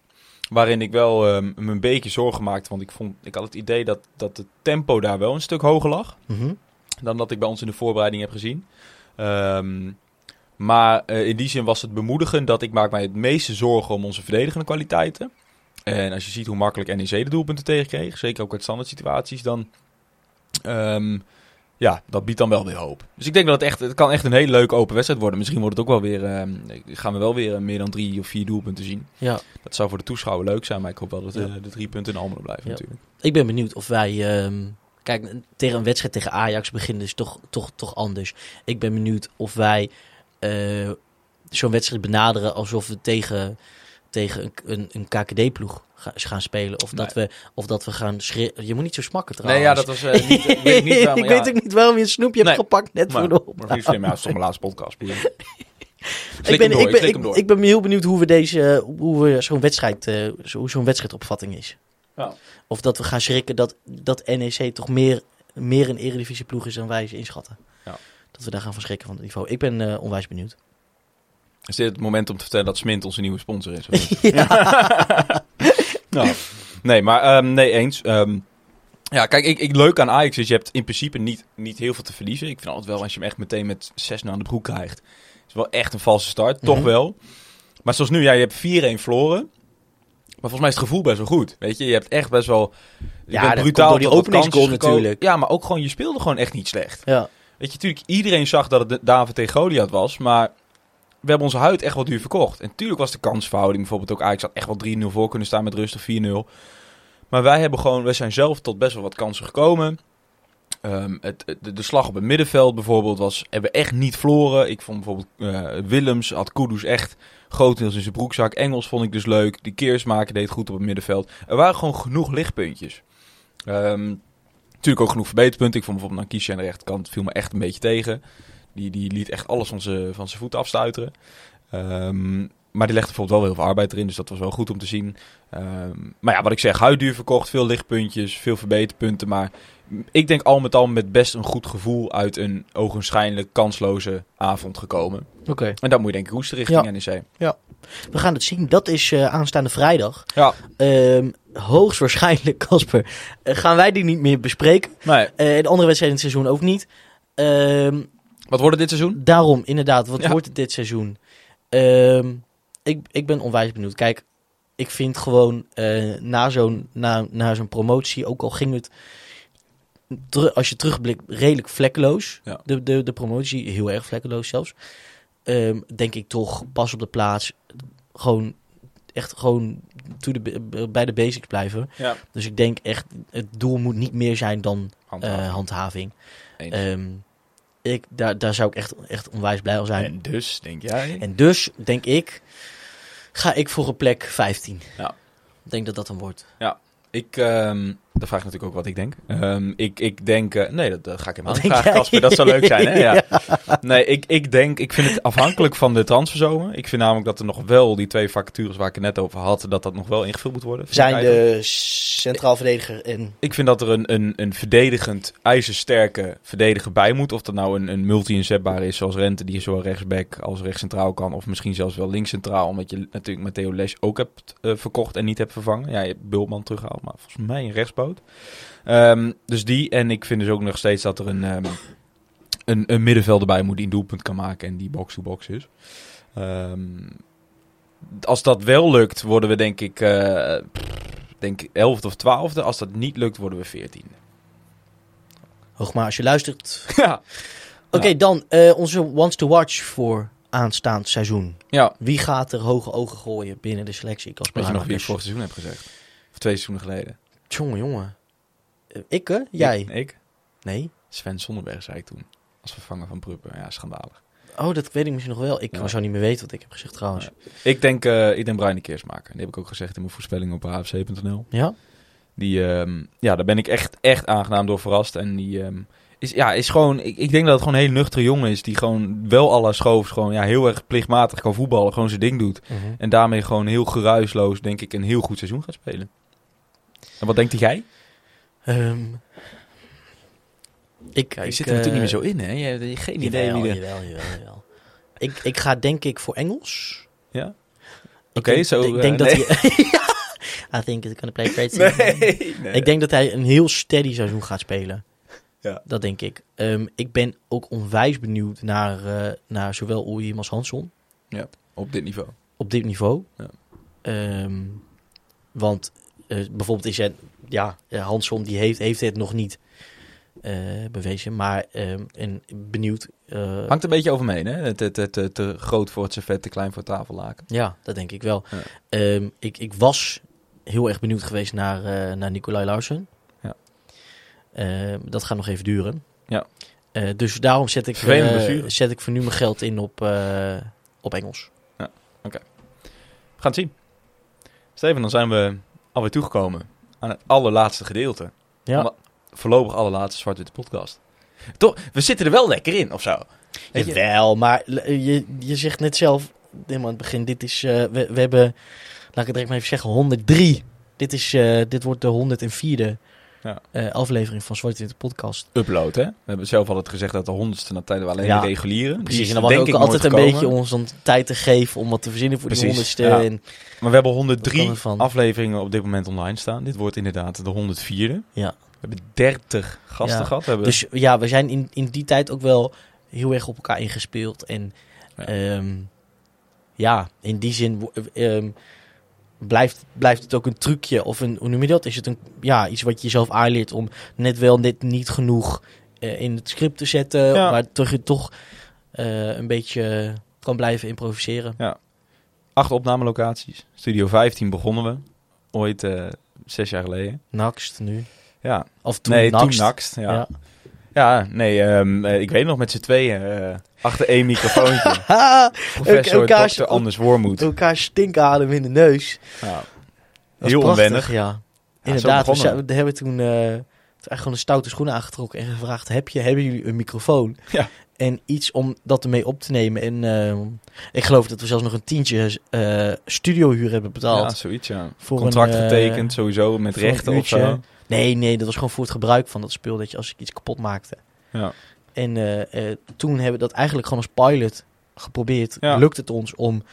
Waarin ik wel me een beetje zorgen maakte. Want ik, vond, ik had het idee dat, dat het tempo daar wel een stuk hoger lag. Mhm. dan dat ik bij ons in de voorbereiding heb gezien. Ehm, maar eh, in die zin was het bemoedigend dat ik maak mij het meeste zorgen om onze verdedigende kwaliteiten. En als je ziet hoe makkelijk NEC de doelpunten tegenkreeg, zeker ook uit standaard situaties, dan ehm, ja, dat biedt dan wel weer hoop. Dus ik denk dat het echt, het kan echt een hele leuke open wedstrijd worden. Misschien wordt het ook wel weer, ehm, gaan we wel weer eh, meer dan drie of vier doelpunten zien. Ja, Dat zou voor de toeschouwer leuk zijn, maar ik hoop wel dat Ja. eh, de drie punten in Almelo blijven Ja. natuurlijk. ik ben benieuwd of wij... ehm, kijk, tegen een wedstrijd tegen Ajax beginnen is toch, toch, toch anders. Ik ben benieuwd of wij eh, zo'n wedstrijd benaderen alsof we tegen, tegen een, een, een KKD-ploeg ga- gaan spelen. Of, dat we, of dat we gaan schreeuwen. Je moet niet zo smakken trouwens. Nee, ja, dat was eh, niet, ik weet niet waarom, ik ja. weet ook niet waarom je een snoepje Nee, hebt gepakt net Maar, voor de maar slim, ja, dat is toch mijn laatste podcast. ik ben, door, ik, ben, ik, door. ik ben heel benieuwd hoe we deze, hoe we zo'n wedstrijd, eh, zo, hoe zo'n wedstrijdopvatting is. Ja. Of dat we gaan schrikken dat, dat NEC toch meer, meer een eredivisie ploeg is dan wij ze inschatten. Dat we daar gaan van schrikken van het niveau. Ik ben eh, onwijs benieuwd. Is dit het moment om te vertellen dat Smint onze nieuwe sponsor is? nou, nee, maar ehm, nee, eens. Ehm, ja, kijk, ik, ik, leuk aan Ajax is, je hebt in principe niet, niet heel veel te verliezen. Ik vind altijd wel, als je hem echt meteen met 6 aan de broek krijgt, is wel echt een valse start. Toch Mhm. wel. Maar zoals nu, ja, je hebt 4-1 verloren. Maar volgens mij is het gevoel best wel goed. Weet je, je hebt echt best wel... je Ja, bent brutaal door die openingsgoal natuurlijk. Ja, maar ook gewoon, je speelde gewoon echt niet slecht. Ja. Weet je, natuurlijk, iedereen zag dat het David tegen Goliath was, maar we hebben onze huid echt wel duur verkocht. En natuurlijk was de kansverhouding, bijvoorbeeld ook Ajax had echt wel 3-0 voor kunnen staan met rust of 4-0. Maar wij hebben gewoon, wij zijn zelf tot best wel wat kansen gekomen. Ehm, het, de slag op het middenveld bijvoorbeeld was, hebben we echt niet verloren. Ik vond bijvoorbeeld eh, Willems had Kudus echt grotendeels in zijn broekzak. Engels vond ik dus leuk. Die Keersmaker deed goed op het middenveld. Er waren gewoon genoeg lichtpuntjes. Ehm, natuurlijk ook genoeg verbeterpunten. Ik vond bijvoorbeeld Nankisha aan de rechterkant viel me echt een beetje tegen. Die, die liet echt alles van zijn van zijn voeten afstuiteren. Ehm, maar die legde bijvoorbeeld wel heel veel arbeid erin, dus dat was wel goed om te zien. Ehm, maar ja, wat ik zeg, huidduur verkocht, veel lichtpuntjes, veel verbeterpunten. Maar ik denk al met al met best een goed gevoel uit een ogenschijnlijk kansloze avond gekomen. Oké. En dan moet je denk ik roesten richting E NEC. We gaan het zien. Dat is eh, aanstaande vrijdag. Ja, Ehm, hoogstwaarschijnlijk, Casper, eh, gaan wij die niet meer bespreken. nee. Eh de andere wedstrijden in het seizoen ook niet. Ehm, Wat wordt het dit seizoen? daarom, inderdaad, wat Ja. wordt het dit seizoen? Ehm, ik, ik ben onwijs benieuwd. Kijk, ik vind gewoon eh, na zo'n na, na zo'n promotie, ook al ging het, als je terugblikt, redelijk vlekkeloos. Ja. De, de, de promotie, heel erg vlekkeloos zelfs. Ehm, denk ik toch, pas op de plaats. Gewoon, echt gewoon to b- bij de basics blijven. Ja. Dus ik denk echt, het doel moet niet meer zijn dan eh, handhaving. Eens. Ehm, ik, daar, daar zou ik echt, echt onwijs blij om zijn. en dus, denk jij? En dus, denk ik, ga ik voor een plek 15. Ja. Ik denk dat dat dan wordt. Ik, ehm dan vraag je natuurlijk ook wat ik denk. Ehm, ik, ik denk, eh, nee, dat, dat ga ik helemaal Wat niet denk vragen? Casper. Dat zou leuk zijn, hè? Ja. Nee, ik, ik denk, ik vind het afhankelijk van de transferzomer. Ik vind namelijk dat er nog wel die twee vacatures waar ik het net over had, dat dat nog wel ingevuld moet worden. Zijn de centraal verdediger en... Ik vind dat er een, een, een verdedigend, ijzersterke verdediger bij moet. Of dat nou een, een multi-inzetbaar is, zoals Rente, die zowel rechtsback als rechtscentraal kan. Of misschien zelfs wel linkscentraal, omdat je natuurlijk Matteo Les ook hebt eh, verkocht en niet hebt vervangen. Ja, je hebt Bultman teruggehaald, maar volgens mij een Ehm, dus die. En ik vind dus ook nog steeds dat er een, ehm, een, een middenvelder bij moet die een doelpunt kan maken en die box-to-box is. Ehm, als dat wel lukt, worden we denk ik, eh denk 11 of 12e. Als dat niet lukt, worden we 14. Hoogma, als je luistert. ja. Oké, Ja. dan eh, onze wants to watch voor aanstaand seizoen. ja. Wie gaat er hoge ogen gooien binnen de selectie? Ik als je nog wie ik vorig seizoen heb gezegd? Of twee seizoenen geleden. Jongen, jongen. Eh, Ik, hè? Jij? Ik? ik? Nee? Sven Sonnenberg zei ik toen. Als vervanger van Pruppen. Ja, schandalig. Oh, dat weet ik misschien nog wel. Ik Ja. zou niet meer weten wat ik heb gezegd trouwens. Ik denk, eh ik denk Brian de Keersmaker. Die heb ik ook gezegd in mijn voorspelling op afc.nl. Ja? Die, ehm, ja, daar ben ik echt, echt aangenaam door verrast. En die ehm, is, ja, is gewoon, ik, ik denk dat het gewoon een hele nuchtere jongen is. Die gewoon wel alle schoofs gewoon ja, heel erg plichtmatig kan voetballen. Gewoon zijn ding doet. Mhm. En daarmee gewoon heel geruisloos, denk ik, een heel goed seizoen gaat spelen. En wat denkt jij? Ehm, ik, Ja, je ik, zit er natuurlijk niet eh, meer zo in, hè? Je hebt geen idee Jawel, wie jawel, jawel, jawel. ik, ik ga denk ik voor Engels. Ja? Ik Oké, denk- zo, Ik eh, denk dat nee. hij... I think it's gonna play great. Nee, nee. Ik denk dat hij een heel steady seizoen gaat spelen. Ja. Dat denk ik. Ehm, ik ben ook onwijs benieuwd naar, eh, naar zowel Oejem als Hansson Op dit niveau. op dit niveau. Ja. Ehm, want bijvoorbeeld is het, ja, eh, Hansson die heeft, heeft het nog niet eh, bewezen. Maar en benieuwd. eh, Hangt een beetje over me heen, hè? Het, het, het, te groot voor het servet, te klein voor het tafellaken. Ja, dat denk ik wel. Ja. Ehm, ik, ik was heel erg benieuwd geweest naar, eh naar Nicolai Larsen. Ja. Ehm, dat gaat nog even duren. Ja. Eh, dus daarom zet ik, eh, zet ik voor nu mijn geld in op, eh, op Engels. We gaan het zien. Steven, dan zijn we alweer toegekomen aan het allerlaatste gedeelte. Ja. Voorlopig allerlaatste Zwart-Witte podcast. Toch, we zitten er wel lekker in, of zo. Weet je? Jawel, maar je, je zegt net zelf helemaal aan het begin, dit is, eh, we, we hebben, laat ik het direct maar even zeggen, 103. Dit, is, eh, dit wordt de 104e Ja. eh, aflevering van Zwarte Witte Podcast. Upload, hè? We hebben zelf altijd gezegd dat de honderdste na tijden we alleen Ja, de. Die Precies, is en dan was denk ook altijd een beetje ons dan tijd te geven om wat te verzinnen voor die Precies, honderdste. ja. En, Maar we hebben Wat 103 kan ervan? afleveringen op dit moment online staan. Dit wordt inderdaad de 104e. ja. We hebben 30 gasten gehad. We hebben... Dus ja, we zijn in, in die tijd ook wel heel erg op elkaar ingespeeld. En Ja. ja, ja in die zin ehm, blijft, blijft het ook een trucje. Of een, hoe noem je dat? Is het een, ja, iets wat je jezelf aanleert om net wel net niet genoeg eh, in het script te zetten. Ja. Maar toch je toch eh, een beetje kan blijven improviseren. Acht opnamelocaties. Studio 15 begonnen we. Ooit eh, zes jaar geleden. Nakst nu. Ja. Of toen nee, toen. Ja. Ja. ja. nee, ehm, eh, ik weet nog met z'n tweeën achter één microfoontje. Professor elkaar- Dr. Anders Wormoed. Elkaar stinkadem in de neus. Ja. Dat is Heel prachtig, onwennig. Ja, inderdaad. we, zijn- we hebben toen, eh, toen echt gewoon een stoute schoenen aangetrokken en gevraagd: heb je, hebben jullie een microfoon? Ja. En iets om dat ermee op te nemen. En eh, ik geloof dat we zelfs nog een tientje eh studiohuur hebben ja, betaald. zoiets ja. Voor Contract een, eh, getekend, sowieso, met rechten of zo. Nee, nee, dat was gewoon voor het gebruik van dat spul. Dat je als ik iets kapot maakte. Ja. En eh, eh, toen hebben we dat eigenlijk gewoon als pilot geprobeerd. Ja. Lukt het ons om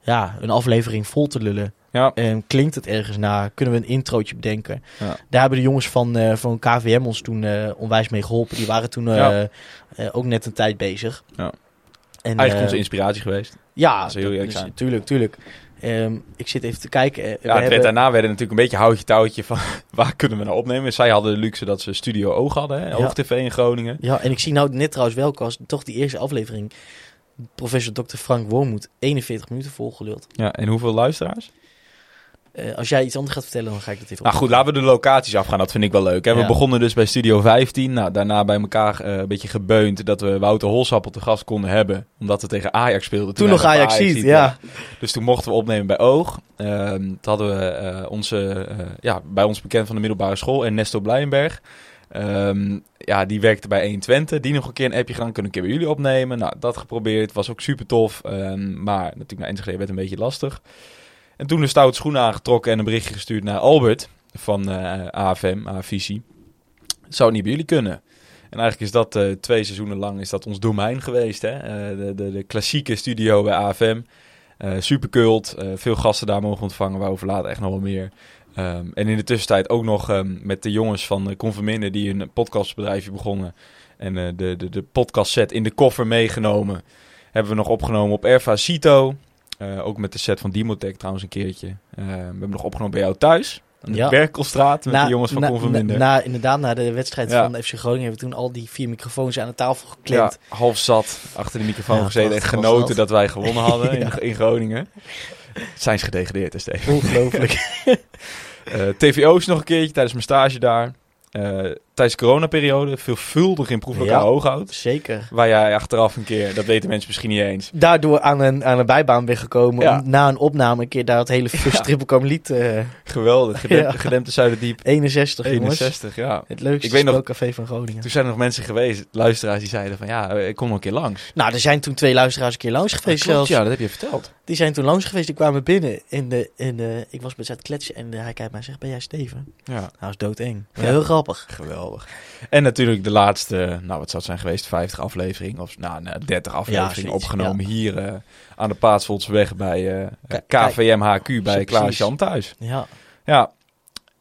ja, een aflevering vol te lullen? Ja. En klinkt het ergens naar? Kunnen we een introotje bedenken? Ja. Daar hebben de jongens van, eh, van KVM ons toen onwijs mee geholpen. Die waren toen Ja. ook net een tijd bezig. Ja. En, Eigenlijk onze inspiratie geweest. Ja, heel eerlijk zijn. tuurlijk, tuurlijk. Ehm, ik zit even te kijken. eh, we Ja, het werd hebben- daarna werden natuurlijk een beetje houtje touwtje van waar kunnen we nou opnemen. Zij hadden de luxe dat ze Studio Oog hadden, hè. Oog TV in Groningen. Ja, en ik zie nou net trouwens wel, als toch die eerste aflevering, professor Dr. Frank Wormoed, 41 minuten volgeluld. Ja, en hoeveel luisteraars? Eh, als jij iets anders gaat vertellen, dan ga ik dat even Nou goed, laten we de locaties afgaan. Dat vind ik wel leuk. Hè? We begonnen dus bij Studio 15. Nou, daarna bij elkaar eh, een beetje gebeund dat we Wouter Holsappel te gast konden hebben. Omdat we tegen Ajax speelden. Toen nog wij Ajax ziet, ja. Dus toen mochten we opnemen bij Oog. Toen hadden we eh, onze, ja, bij ons bekend van de middelbare school, Ernesto Blijenberg. Ehm, ja, die werkte bij 120. Die nog een keer een appje gaan, kunnen een keer bij jullie opnemen. Nou, dat geprobeerd. Was ook super tof. Ehm, maar natuurlijk naar Enschede werd een beetje lastig. En toen de stoute schoenen aangetrokken en een berichtje gestuurd naar Albert van eh AFM, AFICI. Zou het niet bij jullie kunnen? En eigenlijk is dat eh, twee seizoenen lang is dat ons domein geweest. Hè? Eh, de, de, de klassieke studio bij AFM. Super cult. veel gasten daar mogen ontvangen. Waarover later echt nog wel meer. Ehm, en in de tussentijd ook nog ehm, met de jongens van uh, Converminder die een podcastbedrijfje begonnen. En de, de, de podcast set in de koffer meegenomen. Hebben we nog opgenomen op Erva Cito. Eh, ook met de set van Dimotech trouwens een keertje. Eh, we hebben nog opgenomen bij jou thuis. Aan de Ja. Berkelstraat met de jongens van na, Converminder. na, inderdaad, na de wedstrijd Ja. van FC Groningen hebben we toen al die vier microfoons aan de tafel Ja, geklemd. half zat achter de microfoon Ja, gezeten en genoten dat. wij gewonnen hadden in, Ja. in Groningen. Zijn ze gedegradeerd, Steven? Ongelooflijk. Eh, TVO's nog een keertje tijdens mijn stage daar. Tijdens de coronaperiode veelvuldig in proeflokaal Ja. Hooghout. Zeker. Waar jij achteraf een keer, dat weten mensen misschien niet eens. Daardoor aan een, aan een bijbaan ben gekomen Ja. om na een opname een keer daar het hele first Ja. triple karmeliet eh Geweldig, gedempt, Ja. gedempte Zuiderdiep. 61 jongens. 61, ja. Het leukste Ik weet nog- spookcafé van Groningen. Toen zijn er nog mensen geweest, luisteraars, die zeiden van ja, ik kom nog een keer langs. Nou, er zijn toen twee luisteraars een keer langs geweest Klopt, zelfs. ja, dat heb je verteld. Die zijn toen langs geweest, die kwamen binnen. In de, in de, ik was met het kletsen en hij kijkt mij en zegt, ben jij Steven? Ja, Nou, is doodeng. Heel grappig. geweldig. En natuurlijk de laatste, nou wat zou het zijn geweest, 50 afleveringen of nou, nou 30 afleveringen zoiets, opgenomen hier eh, aan de Paatsvoldsweg bij eh Kijk, KVMHQ bij Klaas. Jan thuis. Ja. Ja,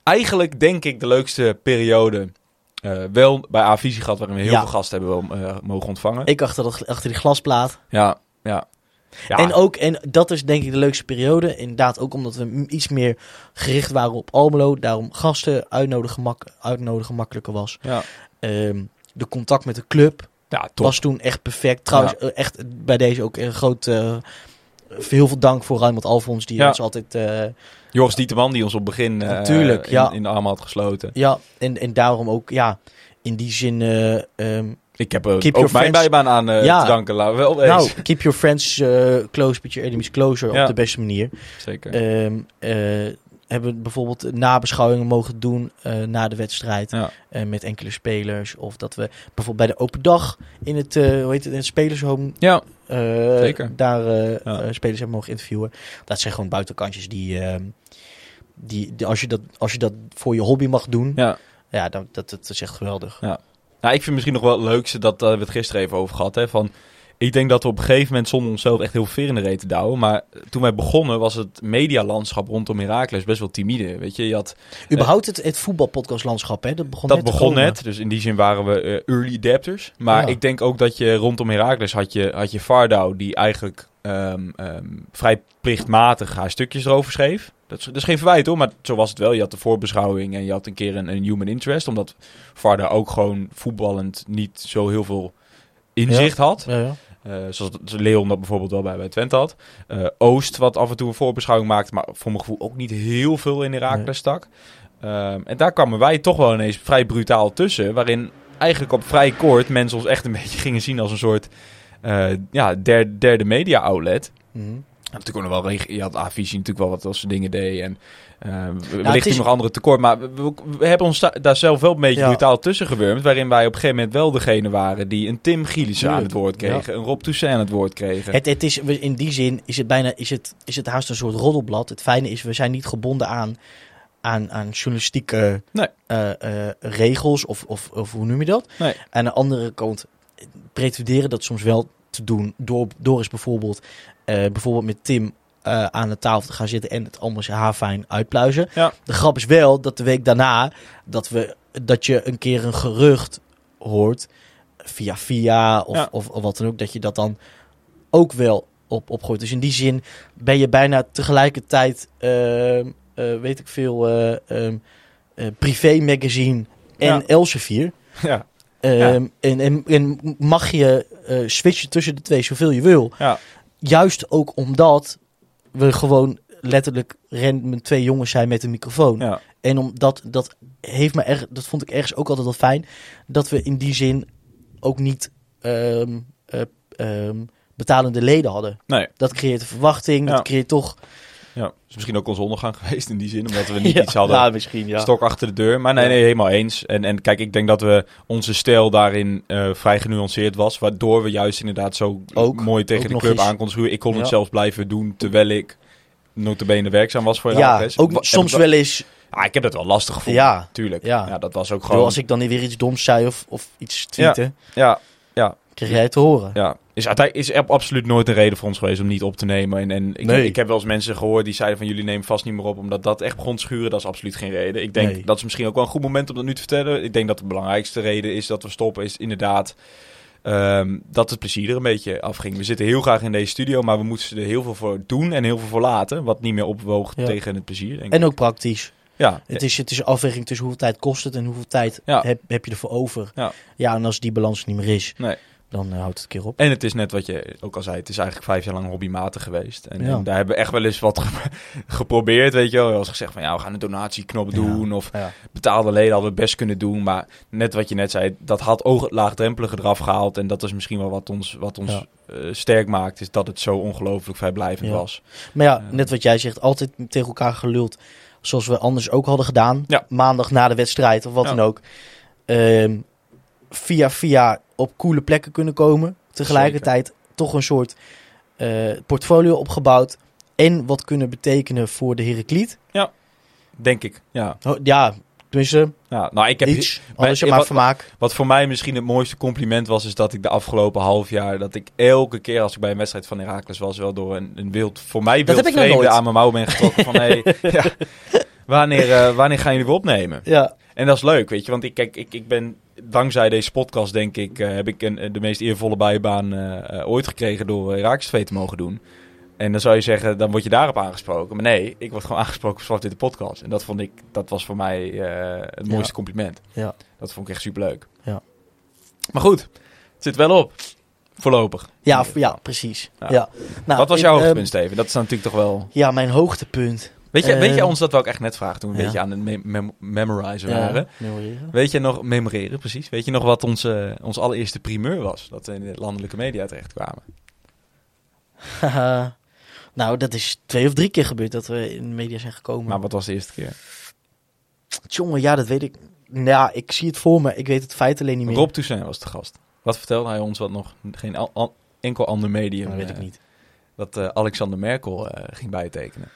eigenlijk denk ik de leukste periode eh, wel bij A-Visie gehad, waarin we heel Ja. veel gasten hebben wel, mogen ontvangen. Ik achter, dat, achter die glasplaat. Ja, ja. Ja. En, ook, en dat is denk ik de leukste periode. Inderdaad ook omdat we iets meer gericht waren op Almelo. Daarom gasten uitnodigen, mak uitnodigen makkelijker was. ja. Ehm, de contact met de club ja, was toen echt perfect. Trouwens, eh, echt bij deze ook een groot... eh, heel veel dank voor Raymond Alfons, die ons altijd... eh, Joris Dieterman, die ons op het begin Natuurlijk, in, in de armen had gesloten. ja, en, en daarom ook, ja, in die zin... eh, ehm, Ik heb Keep ook mijn friends- bijbaan aan eh, Ja. te danken. Laten we wel wezen. nou, keep your friends eh, close, but your enemies closer Ja. op de beste manier. Zeker. Eh, hebben bijvoorbeeld nabeschouwingen mogen doen na de wedstrijd ja. met enkele spelers. Of dat we bijvoorbeeld bij de open dag in het, hoe heet het, in het spelershome ja, Zeker. daar Ja. spelers hebben mogen interviewen. Dat zijn gewoon buitenkantjes die, ehm, die, die als, je dat, als je dat voor je hobby mag doen, ja, ja. dat, dat, dat is echt geweldig. Nou, ik vind misschien nog wel het leukste, dat eh, we het gisteren even over gehad. Hè, van, ik denk dat we op een gegeven moment zonder onszelf echt heel ver in de reet te douwen. Maar toen wij begonnen was het medialandschap rondom Heracles best wel timide. Weet je, je had, Überhaupt het, het voetbalpodcastlandschap, hè, dat begon dat net begon net, dus in die zin waren we eh, early adapters. Maar Ja. ik denk ook dat je rondom Heracles had je, had je Vardau, die eigenlijk ehm, ehm, vrij plichtmatig haar stukjes erover schreef. Dat is, dat is geen verwijt hoor, maar zo was het wel. Je had de voorbeschouwing en je had een keer een, een human interest. Omdat Vardau ook gewoon voetballend niet zo heel veel inzicht had. Ja, ja. Eh, zoals Leon dat bijvoorbeeld wel bij, bij Twente had. Eh, Oost, wat af en toe een voorbeschouwing maakte, maar voor mijn gevoel ook niet heel veel in Herakles Nee. stak. Ehm, en daar kwamen wij toch wel ineens vrij brutaal tussen. Waarin eigenlijk op vrij kort mensen ons echt een beetje gingen zien als een soort eh, ja, derde, derde media outlet. En natuurlijk ook nog wel, je had A-visie natuurlijk wel wat als ze dingen deed. En het wellicht is- nog andere tekort. Maar we, we- we hebben ons da- daar zelf wel een beetje Ja. brutaal tussen gewurmd. Waarin wij op een gegeven moment wel degene waren die een Tim Gielissen aan het woord Ja. kregen. Een Rob Toussaint aan het woord kregen. Het, het is, in die zin is het bijna is het, is het haast een soort roddelblad. Het fijne is, we zijn niet gebonden aan, aan, aan journalistieke Nee. eh, eh, regels of, of, of hoe noem je dat? Nee. Aan de andere kant pretenderen dat soms wel te doen. Door, door eens bijvoorbeeld, bijvoorbeeld met Tim eh, aan de tafel te gaan zitten en het anders haarfijn uitpluizen. Ja. De grap is wel dat de week daarna dat, we, dat je een keer een gerucht hoort via via of, Ja. of, of wat dan ook, dat je dat dan ook wel op, opgooit. Dus in die zin ben je bijna tegelijkertijd, ehm, eh, weet ik veel, eh, ehm, eh, privé magazine en Ja. Elsevier. ja. Ehm, en, en, en mag je eh, switchen tussen de twee zoveel je wil. Ja. Juist ook omdat we gewoon letterlijk random twee jongens zijn met een microfoon. ja. En omdat dat heeft me erg, dat vond ik ergens ook altijd wel fijn, dat we in die zin ook niet ehm, eh, ehm, betalende leden hadden. Nee. Dat creëert een verwachting, Ja. dat creëert toch. Ja. is misschien ook onze ondergang geweest in die zin. Omdat we niet Ja, iets hadden. ja, misschien ja. Stok achter de deur. Maar nee, Ja. nee, helemaal eens. En, en kijk, ik denk dat we onze stijl daarin eh, vrij genuanceerd was. Waardoor we juist inderdaad zo Ook. mooi tegen de club aan konden schuwen. Ik kon Ja. het zelfs blijven doen terwijl ik notabene werkzaam was voor Ja, Heracles. ook soms wel eens. Ah, ik heb dat wel lastig gevoeld. Ja, Tuurlijk. Ja. Ja. dat was ook Gewoon, als ik dan weer iets doms zei of, of iets tweeten. Ja, ja. Kreeg jij te horen? Ja, is, is er absoluut nooit een reden voor ons geweest om niet op te nemen. En, en ik, Nee. ik heb wel eens mensen gehoord die zeiden van jullie nemen vast niet meer op omdat dat echt begon te schuren. Dat is absoluut geen reden. Ik denk Nee. dat is misschien ook wel een goed moment om dat nu te vertellen. Ik denk dat de belangrijkste reden is dat we stoppen is inderdaad ehm, dat het plezier er een beetje afging. We zitten heel graag in deze studio, maar we moeten er heel veel voor doen en heel veel voor laten. Wat niet meer opwoog Ja. tegen het plezier. Denk ik. En ook praktisch. ja, Het is, het is een afweging tussen hoeveel tijd kost het en hoeveel tijd Ja. heb, heb je ervoor over. Ja. ja, en als die balans niet meer is, Nee. Dan eh, houdt het een keer op. En het is net wat je ook al zei, het is eigenlijk vijf jaar lang hobbymatig geweest. En, Ja. en daar hebben we echt wel eens wat ge- geprobeerd, weet je wel. Als gezegd van ja, we gaan een donatieknop Ja. doen of Ja. betaalde leden hadden we best kunnen doen. Maar net wat je net zei, dat had ook het laagdrempelige eraf gehaald. En dat is misschien wel wat ons, wat ons eh, sterk maakt, is dat het zo ongelooflijk vrijblijvend was. Maar ja, net wat jij zegt, altijd tegen elkaar geluld. Zoals we anders ook hadden gedaan. Ja. Maandag na de wedstrijd of wat dan ook. Ehm, via via op coole plekken kunnen komen. Tegelijkertijd toch een soort eh, portfolio opgebouwd. En wat kunnen betekenen voor de Heracliet. Denk ik, ja. Oh, Ja, tenminste, ja nou, ik heb iets. Anders maar- maar wat- vermaak. Wat voor mij misschien het mooiste compliment was, is dat ik de afgelopen half jaar, dat ik elke keer als ik bij een wedstrijd van Heracles was, wel door een, een wild, voor mij wild vreemde aan mijn mouw ben getrokken van, hey, ja, wanneer, eh, wanneer gaan jullie weer opnemen? Ja, En dat is leuk, weet je, want ik, kijk, ik, ik ben, dankzij deze podcast denk ik, eh, heb ik een, de meest eervolle bijbaan eh, eh, ooit gekregen door TV te mogen doen. En dan zou je zeggen, dan word je daarop aangesproken. Maar nee, ik word gewoon aangesproken op Zwart Witte Podcast. En dat vond ik, dat was voor mij het mooiste Ja. compliment. Ja. Dat vond ik echt superleuk. Ja. Maar goed, het zit wel op. Voorlopig. ja, ja precies. Ja. Ja. Nou, Wat was jouw ehm, hoogtepunt, Steven? Dat is natuurlijk toch wel... ja, mijn hoogtepunt. Weet je, weet je ehm, ons, dat wou ik echt net vragen toen we een ja. beetje aan het me- mem- memorizen waren. Ja, memoreren. Weet je nog, memoreren precies, weet je nog wat onze, ons allereerste primeur was? Dat we in de landelijke media terecht kwamen. Nou, dat is twee of drie keer gebeurd dat we in de media zijn gekomen. Maar wat was de eerste keer? Jongen, ja, dat weet ik. Nou, Ja, ik zie het voor me. Ik weet het feit alleen niet meer. Rob Toussaint was de gast. Wat vertelde hij ons wat nog geen al- al- enkel ander medium? dat weet ik eh, niet. Dat eh, Alexander Merkel eh, ging bijtekenen.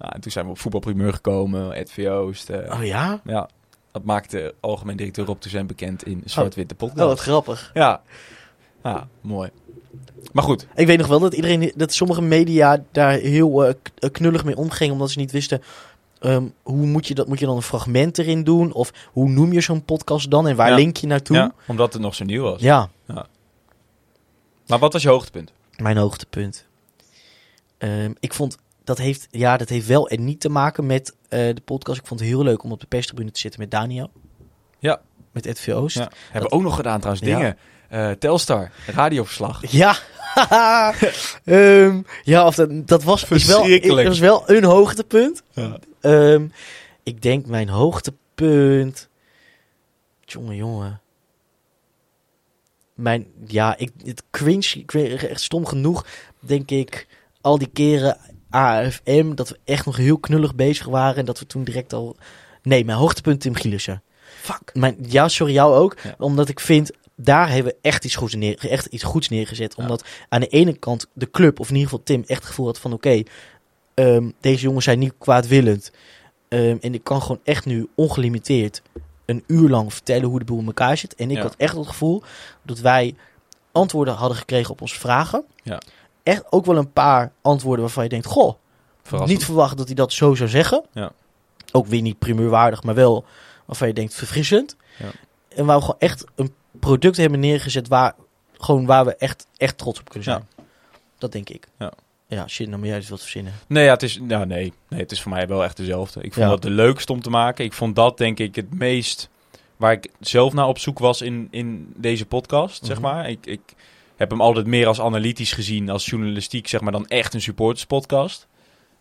Nou, en toen zijn we op voetbalprimeur gekomen, Ed Voost. eh, Oh ja? Ja, dat maakte algemeen directeur Rob Toussaint bekend in Zwart-Witte Podcast. Oh, wat grappig. Ja. ja, mooi. Maar goed, Ik weet nog wel dat iedereen, dat sommige media daar heel eh, knullig mee omgingen, omdat ze niet wisten. ehm, hoe moet je dat? Moet je dan een fragment erin doen? Of hoe noem je zo'n podcast dan? En waar Ja. link je naartoe? ja, omdat het nog zo nieuw was. ja. Maar wat was je hoogtepunt? Mijn hoogtepunt. Ehm, ik vond dat heeft, ja, dat heeft wel en niet te maken met eh, de podcast. Ik vond het heel leuk om op de perstribune te zitten met Daniel. Ja. Met Ed V. Oost. Ja. Hebben we ook nog gedaan trouwens, dingen. Eh, Telstar, radioverslag. Ja. Ehm, ja, of dat, dat was, is wel, Verschrikkelijk. dat was wel een hoogtepunt. Ja. Ehm, ik denk mijn hoogtepunt. Jongen, jongen. Mijn, ja, ik, het cringe, cringe, echt stom genoeg, denk ik, al die keren AFM, dat we echt nog heel knullig bezig waren en dat we toen direct al... Nee, mijn hoogtepunt Tim Gielissen. Fuck. Mijn, ja, sorry, jou ook. Ja. Omdat ik vind, daar hebben we echt iets goeds, neer, echt iets goeds neergezet. Ja. Omdat aan de ene kant de club, of in ieder geval Tim, echt het gevoel had van... Oké, ehm, deze jongens zijn niet kwaadwillend. Ehm, en ik kan gewoon echt nu ongelimiteerd een uur lang vertellen hoe de boel in elkaar zit. En ik Ja. had echt het gevoel dat wij antwoorden hadden gekregen op onze vragen. Ja. Echt ook wel een paar antwoorden waarvan je denkt... Goh, Verrassend. niet verwacht dat hij dat zo zou zeggen. Ja. Ook weer niet primeurwaardig, maar wel waarvan je denkt verfrissend. Ja. En waar we gewoon echt een product hebben neergezet waar, gewoon waar we echt, echt trots op kunnen zijn. Dat denk ik. Ja. Ja, shit, nou moet jij dus wat verzinnen. Nee, ja, het is, nou, nee. nee, het is voor mij wel echt dezelfde. Ik vond Ja. dat de leukste om te maken. Ik vond dat denk ik het meest waar ik zelf naar op zoek was in, in deze podcast, zeg Mhm. maar. Ik, ik heb hem altijd meer als analytisch gezien, als journalistiek, zeg maar, dan echt een supporterspodcast.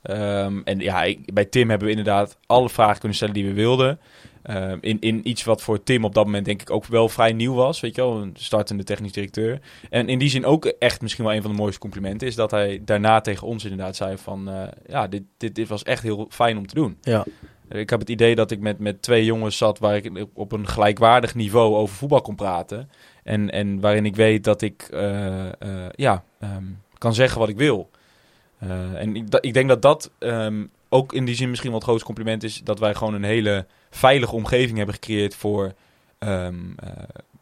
Ehm, en ja, ik- bij Tim hebben we inderdaad alle vragen kunnen stellen die we wilden. Ehm, in, in iets wat voor Tim op dat moment denk ik ook wel vrij nieuw was. Weet je wel, een startende technisch directeur. En in die zin ook echt misschien wel een van de mooiste complimenten... is dat hij daarna tegen ons inderdaad zei van... eh, ja, dit, dit, dit was echt heel fijn om te doen. Ja. Ik heb het idee dat ik met, met twee jongens zat... waar ik op een gelijkwaardig niveau over voetbal kon praten. En, en waarin ik weet dat ik eh, eh, ja, ehm, kan zeggen wat ik wil. Eh, en ik, ik denk dat dat ehm, ook in die zin misschien wel het grootste compliment is... dat wij gewoon een hele veilige omgeving hebben gecreëerd voor... ehm, eh,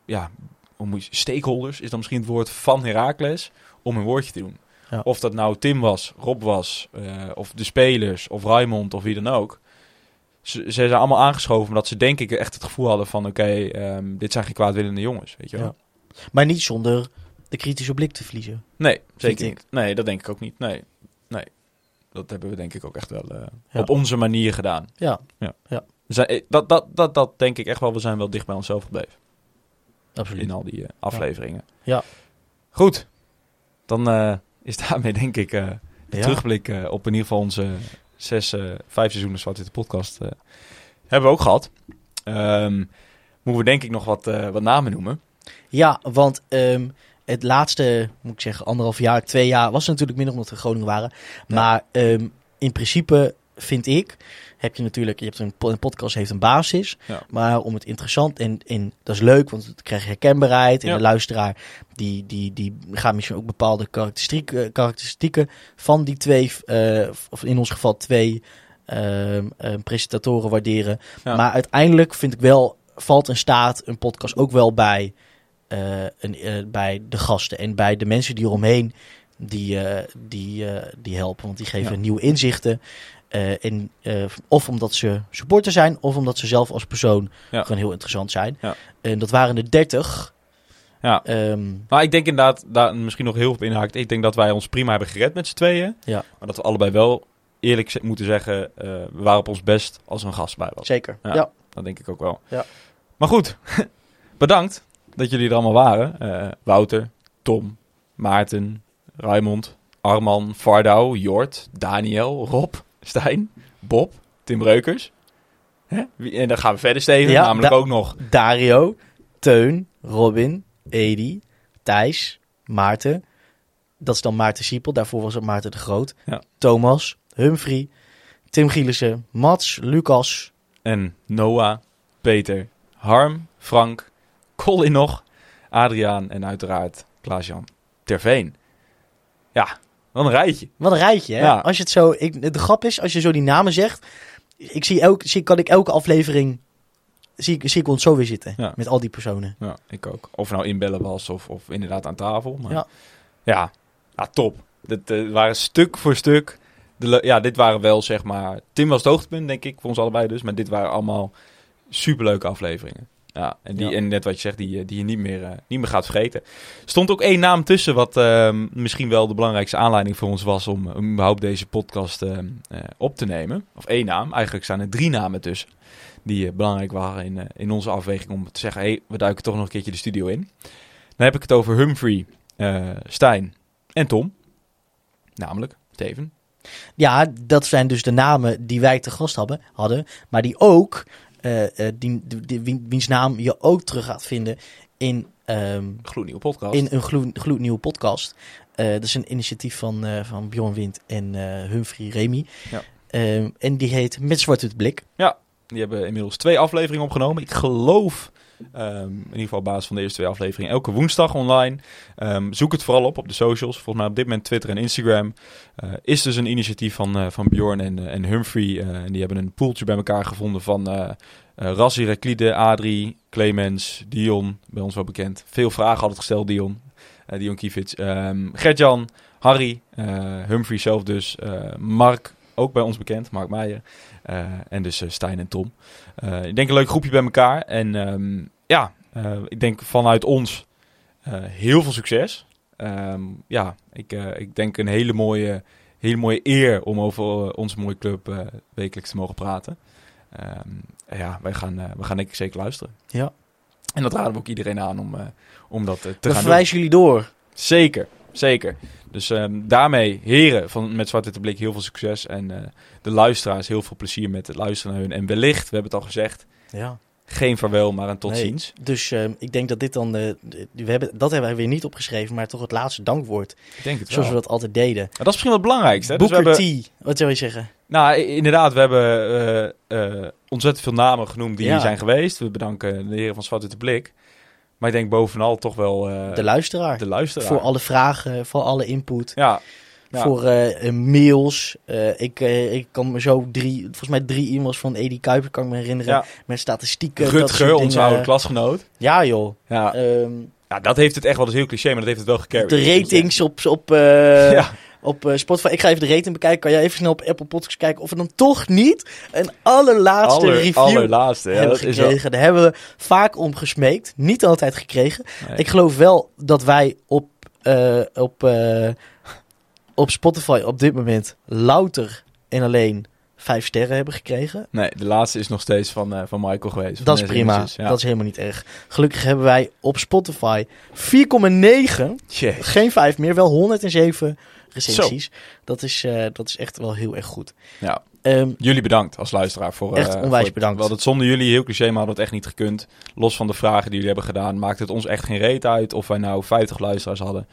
ja, hoe je, stakeholders, is dan misschien het woord van Heracles, om een woordje te doen. Ja. Of dat nou Tim was, Rob was, of de spelers, of Raymond, of wie dan ook. Ze, ze zijn allemaal aangeschoven omdat ze denk ik echt het gevoel hadden van... oké, ehm, dit zijn geen kwaadwillende jongens, weet je wel. Ja. Maar niet zonder de kritische blik te verliezen. Nee, zeker niet. Nee, dat denk ik ook niet. Nee, nee. Dat hebben we denk ik ook echt wel eh, Ja. op onze manier gedaan. Ja, We zijn, eh, dat, dat, dat, dat denk ik echt wel. We zijn wel dicht bij onszelf gebleven. absoluut. In al die eh, afleveringen. Ja. Goed. Dan is daarmee denk ik de Ja. terugblik op in ieder geval onze zes, eh, vijf seizoenen Zwart Witte podcast eh, hebben we ook gehad. Ehm, moeten we denk ik nog wat, eh, wat namen noemen. Ja, want ehm, het laatste, moet ik zeggen, anderhalf jaar, twee jaar, was natuurlijk minder omdat we in Groningen waren. Ja. Maar ehm, in principe vind ik, heb je natuurlijk, je hebt een, po- een podcast heeft een basis. Ja. Maar om het interessant en, en dat is leuk, want dan krijg je herkenbaarheid. En Ja. de luisteraar, die, die, die gaat misschien ook bepaalde karakteristieken, karakteristieken van die twee, eh, of in ons geval twee ehm, eh, presentatoren waarderen. Ja. Maar uiteindelijk vind ik wel, valt en staat een podcast ook wel bij, eh, een, eh, bij de gasten en bij de mensen die eromheen die, eh, die, eh, die helpen. Want die geven Ja. nieuwe inzichten. Eh, en, eh, of omdat ze supporter zijn, of omdat ze zelf als persoon Ja. gewoon heel interessant zijn. Ja. En dat waren er 30. Ja. Ehm, Maar ik denk inderdaad, daar misschien nog heel veel op inhaakt. Ik denk dat wij ons prima hebben gered met z'n tweeën. Ja. Maar dat we allebei wel eerlijk moeten zeggen, eh, we waren op ons best als een gast bij was. zeker. Ja. Ja. Dat denk ik ook wel. Ja. Maar goed, bedankt dat jullie er allemaal waren. Wouter, Tom, Maarten, Raymond, Arman, Vardau, Jort, Daniel, Rob, Stijn, Bob, Tim Breukers. Hè? Wie- En dan gaan we verder, Steven. Ja, namelijk da- ook nog Dario, Teun, Robin, Edi, Thijs, Maarten. Dat is dan Maarten Siepel. Daarvoor was het Maarten de Groot. Ja. Thomas, Humphrey, Tim Gielissen, Mats, Lucas. En Noah, Peter, Harm, Frank, Colin nog, Adriaan en uiteraard Klaas-Jan Terveen. Ja, wat een rijtje. Wat een rijtje, hè? Ja. Als je het zo... Ik, de grap is, als je zo die namen zegt... Ik zie elk, zie, kan ik elke aflevering... Zie, ik- zie ik ons zo weer zitten. Ja. Met al die personen. Ja, ik ook. Of nou inbellen was of, of inderdaad aan tafel. Maar ja, Ja. top. Dit eh, waren stuk voor stuk. De, ja, dit waren wel zeg maar... Tim was het hoogtepunt, denk ik, voor ons allebei dus. Maar dit waren allemaal superleuke afleveringen. Ja, en, die, Ja. en net wat je zegt, die, eh, die je niet meer, eh, niet meer gaat vergeten. Er stond ook één naam tussen, wat ehm, misschien wel de belangrijkste aanleiding voor ons was om, om überhaupt deze podcast ehm, eh, op te nemen. Of één naam. Eigenlijk staan er drie namen tussen. Die eh, belangrijk waren in, eh, in onze afweging om te zeggen, hé, hey, we duiken toch nog een keertje de studio in. Dan heb ik het over Humphrey, eh, Stijn en Tom. Namelijk, Steven. Ja, dat zijn dus de namen die wij te gast hadden. hadden maar die ook... eh, eh, die, die, die- wie- wiens naam je ook terug gaat vinden in... ehm, Gloednieuwe podcast. in een gloed, gloednieuwe podcast. Eh, dat is een initiatief van, van Bjorn Wind en Humphrey Remy. Ja. Ehm, en die heet Met Zwart Blik. Die hebben inmiddels twee afleveringen opgenomen. Ik geloof, ehm, in ieder geval op basis van de eerste twee afleveringen, elke woensdag online. Ehm, zoek het vooral op op de socials. Volgens mij op dit moment Twitter en Instagram. Eh, is dus een initiatief van, eh, van Bjorn en, eh, en Humphrey. en die hebben een poeltje bij elkaar gevonden van eh Rassi, Reklide, Adrie, Clemens, Dion. Bij ons wel bekend. Veel vragen altijd gesteld, Dion. Dion Kievits. Ehm Gertjan, Harry, Humphrey zelf dus. Mark, ook bij ons bekend. Mark Meijer. Eh, en dus eh, Stijn en Tom. Eh, ik denk een leuk groepje bij elkaar. En ehm, ja, ik denk vanuit ons heel veel succes. Ehm, ja, ik, ik denk een hele mooie, hele mooie eer om over onze mooie club wekelijks te mogen praten. Ehm, ja, wij gaan, we gaan denk ik zeker luisteren. Ja. En dat raden we ook iedereen aan om, om dat te We gaan doen. verwijzen jullie door. Zeker, zeker. Dus ehm, daarmee, heren van Met Zwart Witte Blik, heel veel succes. En eh, de luisteraars, heel veel plezier met het luisteren naar hun. En wellicht, we hebben het al gezegd, Ja. geen vaarwel, maar een tot Nee. ziens. Dus ehm, ik denk dat dit dan... de- we hebben, dat hebben wij weer niet opgeschreven, maar toch het laatste dankwoord. Ik denk het wel. Zoals we dat altijd deden. Maar dat is misschien wel het belangrijkste. Hè? Dus we Booker hebben, T. Wat zou je zeggen? nou, inderdaad, we hebben eh, eh, ontzettend veel namen genoemd die Ja. hier zijn geweest. We bedanken de heren van Zwart Witte Blik. Maar ik denk bovenal toch wel eh, De luisteraar. de luisteraar. Voor alle vragen, voor alle input. Ja, Ja. Voor eh, mails. Eh, ik, ik kan me zo drie, volgens mij drie e-mails van Edi Kuiper kan ik me herinneren. Ja. Met statistieken. Rutger, onze oude klasgenoot. Ja joh. Ja, Ehm, Ja, dat heeft het echt wel, dat is heel cliché, maar dat heeft het wel gecarried. De ratings op, op, Ja. Op eh, Spotify. Ik ga even de rating bekijken. Kan jij even snel op Apple Podcasts kijken of we dan toch niet een allerlaatste Aller, review allerlaatste. Ja, hebben dat is wel, gekregen? Daar hebben we vaak om gesmeekt. Niet altijd gekregen. Nee. Ik geloof wel dat wij op, eh, op, eh, op Spotify op dit moment louter en alleen vijf sterren hebben gekregen. Nee, de laatste is nog steeds van, van Michael geweest. Dat is prima. Ja. Dat is helemaal niet erg. Gelukkig hebben wij op Spotify 4,9 Shit. Geen vijf meer, wel 107 recensies. Dat is, eh, dat is echt wel heel erg goed. Ja. Ehm, Jullie bedankt als luisteraar voor... Echt eh, onwijs voor- bedankt. Het zonder jullie, heel cliché, maar hadden het echt niet gekund. Los van de vragen die jullie hebben gedaan, maakt het ons echt geen reet uit of wij nou 50 luisteraars hadden.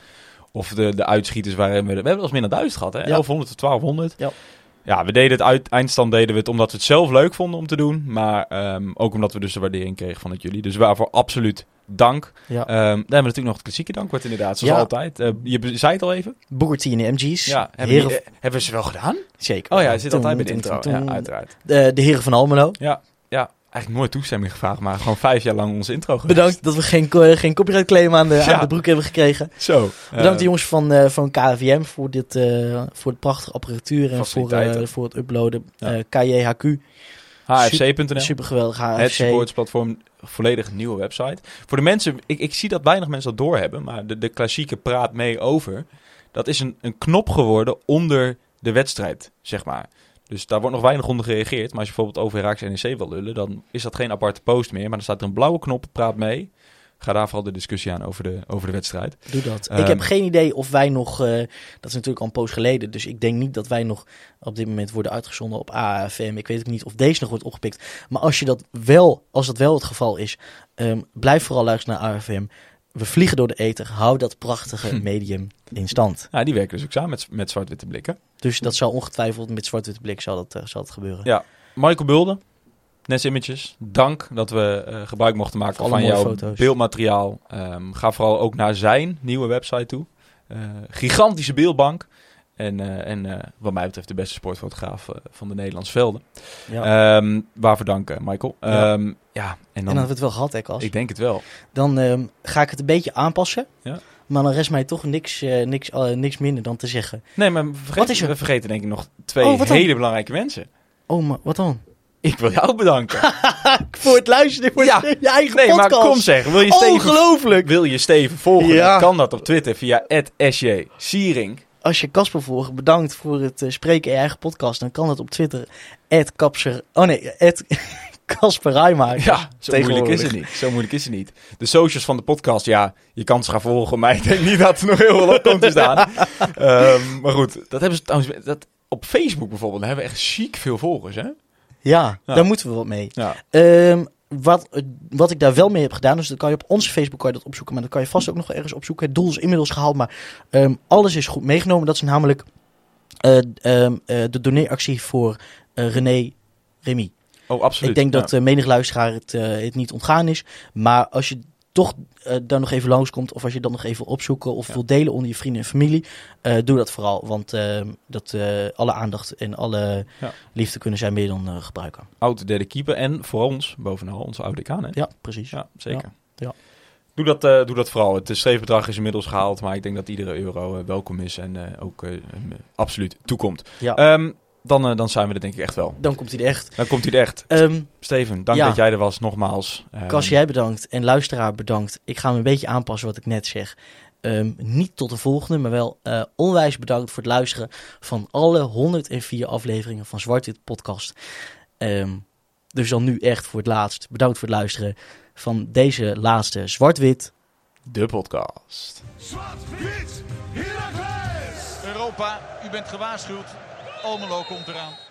Of de, de uitschieters waarin we... We hebben wel eens meer dan 1000 gehad, hè? 1100 tot 1200. Ja. Ja, we deden het uit, eindstand deden we het omdat we het zelf leuk vonden om te doen. Maar ehm, ook omdat we dus de waardering kregen van het jullie. Dus waarvoor absoluut dank. ja. Ehm, dan hebben we natuurlijk nog het klassieke dankwoord inderdaad, zoals Ja. altijd. Eh, je zei het al even. Booker T en de MG's. Ja, hebben, heren, die- eh, hebben ze wel gedaan? zeker. Oh ja, het zit Toen, altijd bij de intro. toen, Ja, uiteraard. De, de heren van Almelo. Ja, ja, eigenlijk nooit toestemming gevraagd, maar gewoon vijf jaar lang onze intro geweest. Bedankt dat we geen, co- geen copyright claim aan de, Ja. aan de broek hebben gekregen. Zo. Bedankt eh, de jongens van, eh, van KVM voor, dit, eh, voor de prachtige apparatuur en voor, eh, voor het uploaden. Ja. Eh, KJHQ, HFC.nl. super geweldig. Het HFC. supportsplatform, volledig nieuwe website. Voor de mensen, ik, ik zie dat weinig mensen dat doorhebben, maar de, de klassieke praat mee over. Dat is een, een knop geworden onder de wedstrijd, zeg maar. Dus daar wordt nog weinig onder gereageerd. Maar als je bijvoorbeeld over Herakles NEC wil lullen, dan is dat geen aparte post meer. Maar dan staat er een blauwe knop, praat mee. Ga daar vooral de discussie aan over de, over de wedstrijd. Doe dat. Ehm, ik heb geen idee of wij nog. eh, dat is natuurlijk al een poos geleden. Dus ik denk niet dat wij nog op dit moment worden uitgezonden op AFM. Ik weet ook niet of deze nog wordt opgepikt. Maar als, je dat wel, als dat wel het geval is, ehm, blijf vooral luisteren naar AFM. We vliegen door de ether. Hou dat prachtige Hm. medium in stand. Ja, die werken dus ook samen met, met zwart-witte blikken. Dus dat zal ongetwijfeld met zwart-witte blik zal dat, eh, zal dat gebeuren. Ja. Michael Bulde, Nes Images, dank dat we eh, gebruik mochten maken alle van jouw foto's. beeldmateriaal. Ehm, ga vooral ook naar zijn nieuwe website toe. Eh, gigantische beeldbank. En, eh, en eh, wat mij betreft de beste sportfotograaf eh, van de Nederlandse velden. Ja. Ehm, waarvoor dank, eh, Michael. Ja. Ehm, ja, en en dan, hebben we het wel gehad, hè, ik denk het wel. Dan ehm, ga ik het een beetje aanpassen. Ja. Maar dan rest mij toch niks, niks, niks minder dan te zeggen. Nee, maar we vergeten, Wat is er? we vergeten denk ik nog twee Oh, hele belangrijke mensen. Oh, maar wat dan? Ik wil jou bedanken. Voor het luisteren voor Ja. je eigen nee, maar kom zeg. Wil je Steven Ongelooflijk! Wil je Steven volgen? Ja. Dan kan dat op Twitter via @sj Siering. Als je Casper volgt, bedankt voor het eh, spreken in je eigen podcast. Dan kan het op Twitter. Kapser. Oh nee, Casper Rijmaker. Ja, zo moeilijk is het niet. Zo moeilijk is het niet. De socials van de podcast, ja, je kan ze gaan volgen, maar ik denk niet dat er nog heel veel op komt te staan. Ehm, maar goed, dat hebben ze trouwens. Dat, op Facebook bijvoorbeeld, daar hebben we echt chic veel volgers, hè? Ja, Ja. daar moeten we wat mee. Ja. Ehm, wat, wat ik daar wel mee heb gedaan, dus dat kan je op onze Facebook kan je dat opzoeken, maar dat kan je vast ook nog ergens opzoeken. Het doel is inmiddels gehaald, maar ehm, alles is goed meegenomen. Dat is namelijk eh, ehm, eh, de doneeractie voor eh, René Remy. Oh, absoluut. Ik denk dat Ja. menig luisteraar het, het niet ontgaan is. Maar als je toch eh daar nog even langskomt, of als je dat nog even opzoeken of Ja. wil delen onder je vrienden en familie, eh, doe dat vooral. Want eh, dat, alle aandacht en alle Ja. liefde kunnen zij meer dan gebruiken. oud derde keeper en voor ons, bovenal, onze oude decaan, hè? Ja, precies. Ja, zeker. Ja. Doe, dat, doe dat vooral. Het streefbedrag is inmiddels gehaald, maar ik denk dat iedere euro welkom is en ook absoluut toekomt. Ja. Ehm, dan, eh, dan zijn we er denk ik echt wel. Dan komt hij er echt. Dan komt hij er echt. Ehm Steven, dank Ja. dat jij er was, nogmaals. Ehm, Cas, jij bedankt en luisteraar bedankt. Ik ga me een beetje aanpassen wat ik net zeg. Ehm, niet tot de volgende, maar wel eh, onwijs bedankt voor het luisteren van alle 104 afleveringen van Zwart-Wit Podcast. Ehm, dus dan nu echt voor het laatst. Bedankt voor het luisteren van deze laatste Zwart-Wit. De podcast. Zwart-wit, Heracles! Europa, u bent gewaarschuwd. Almelo komt eraan.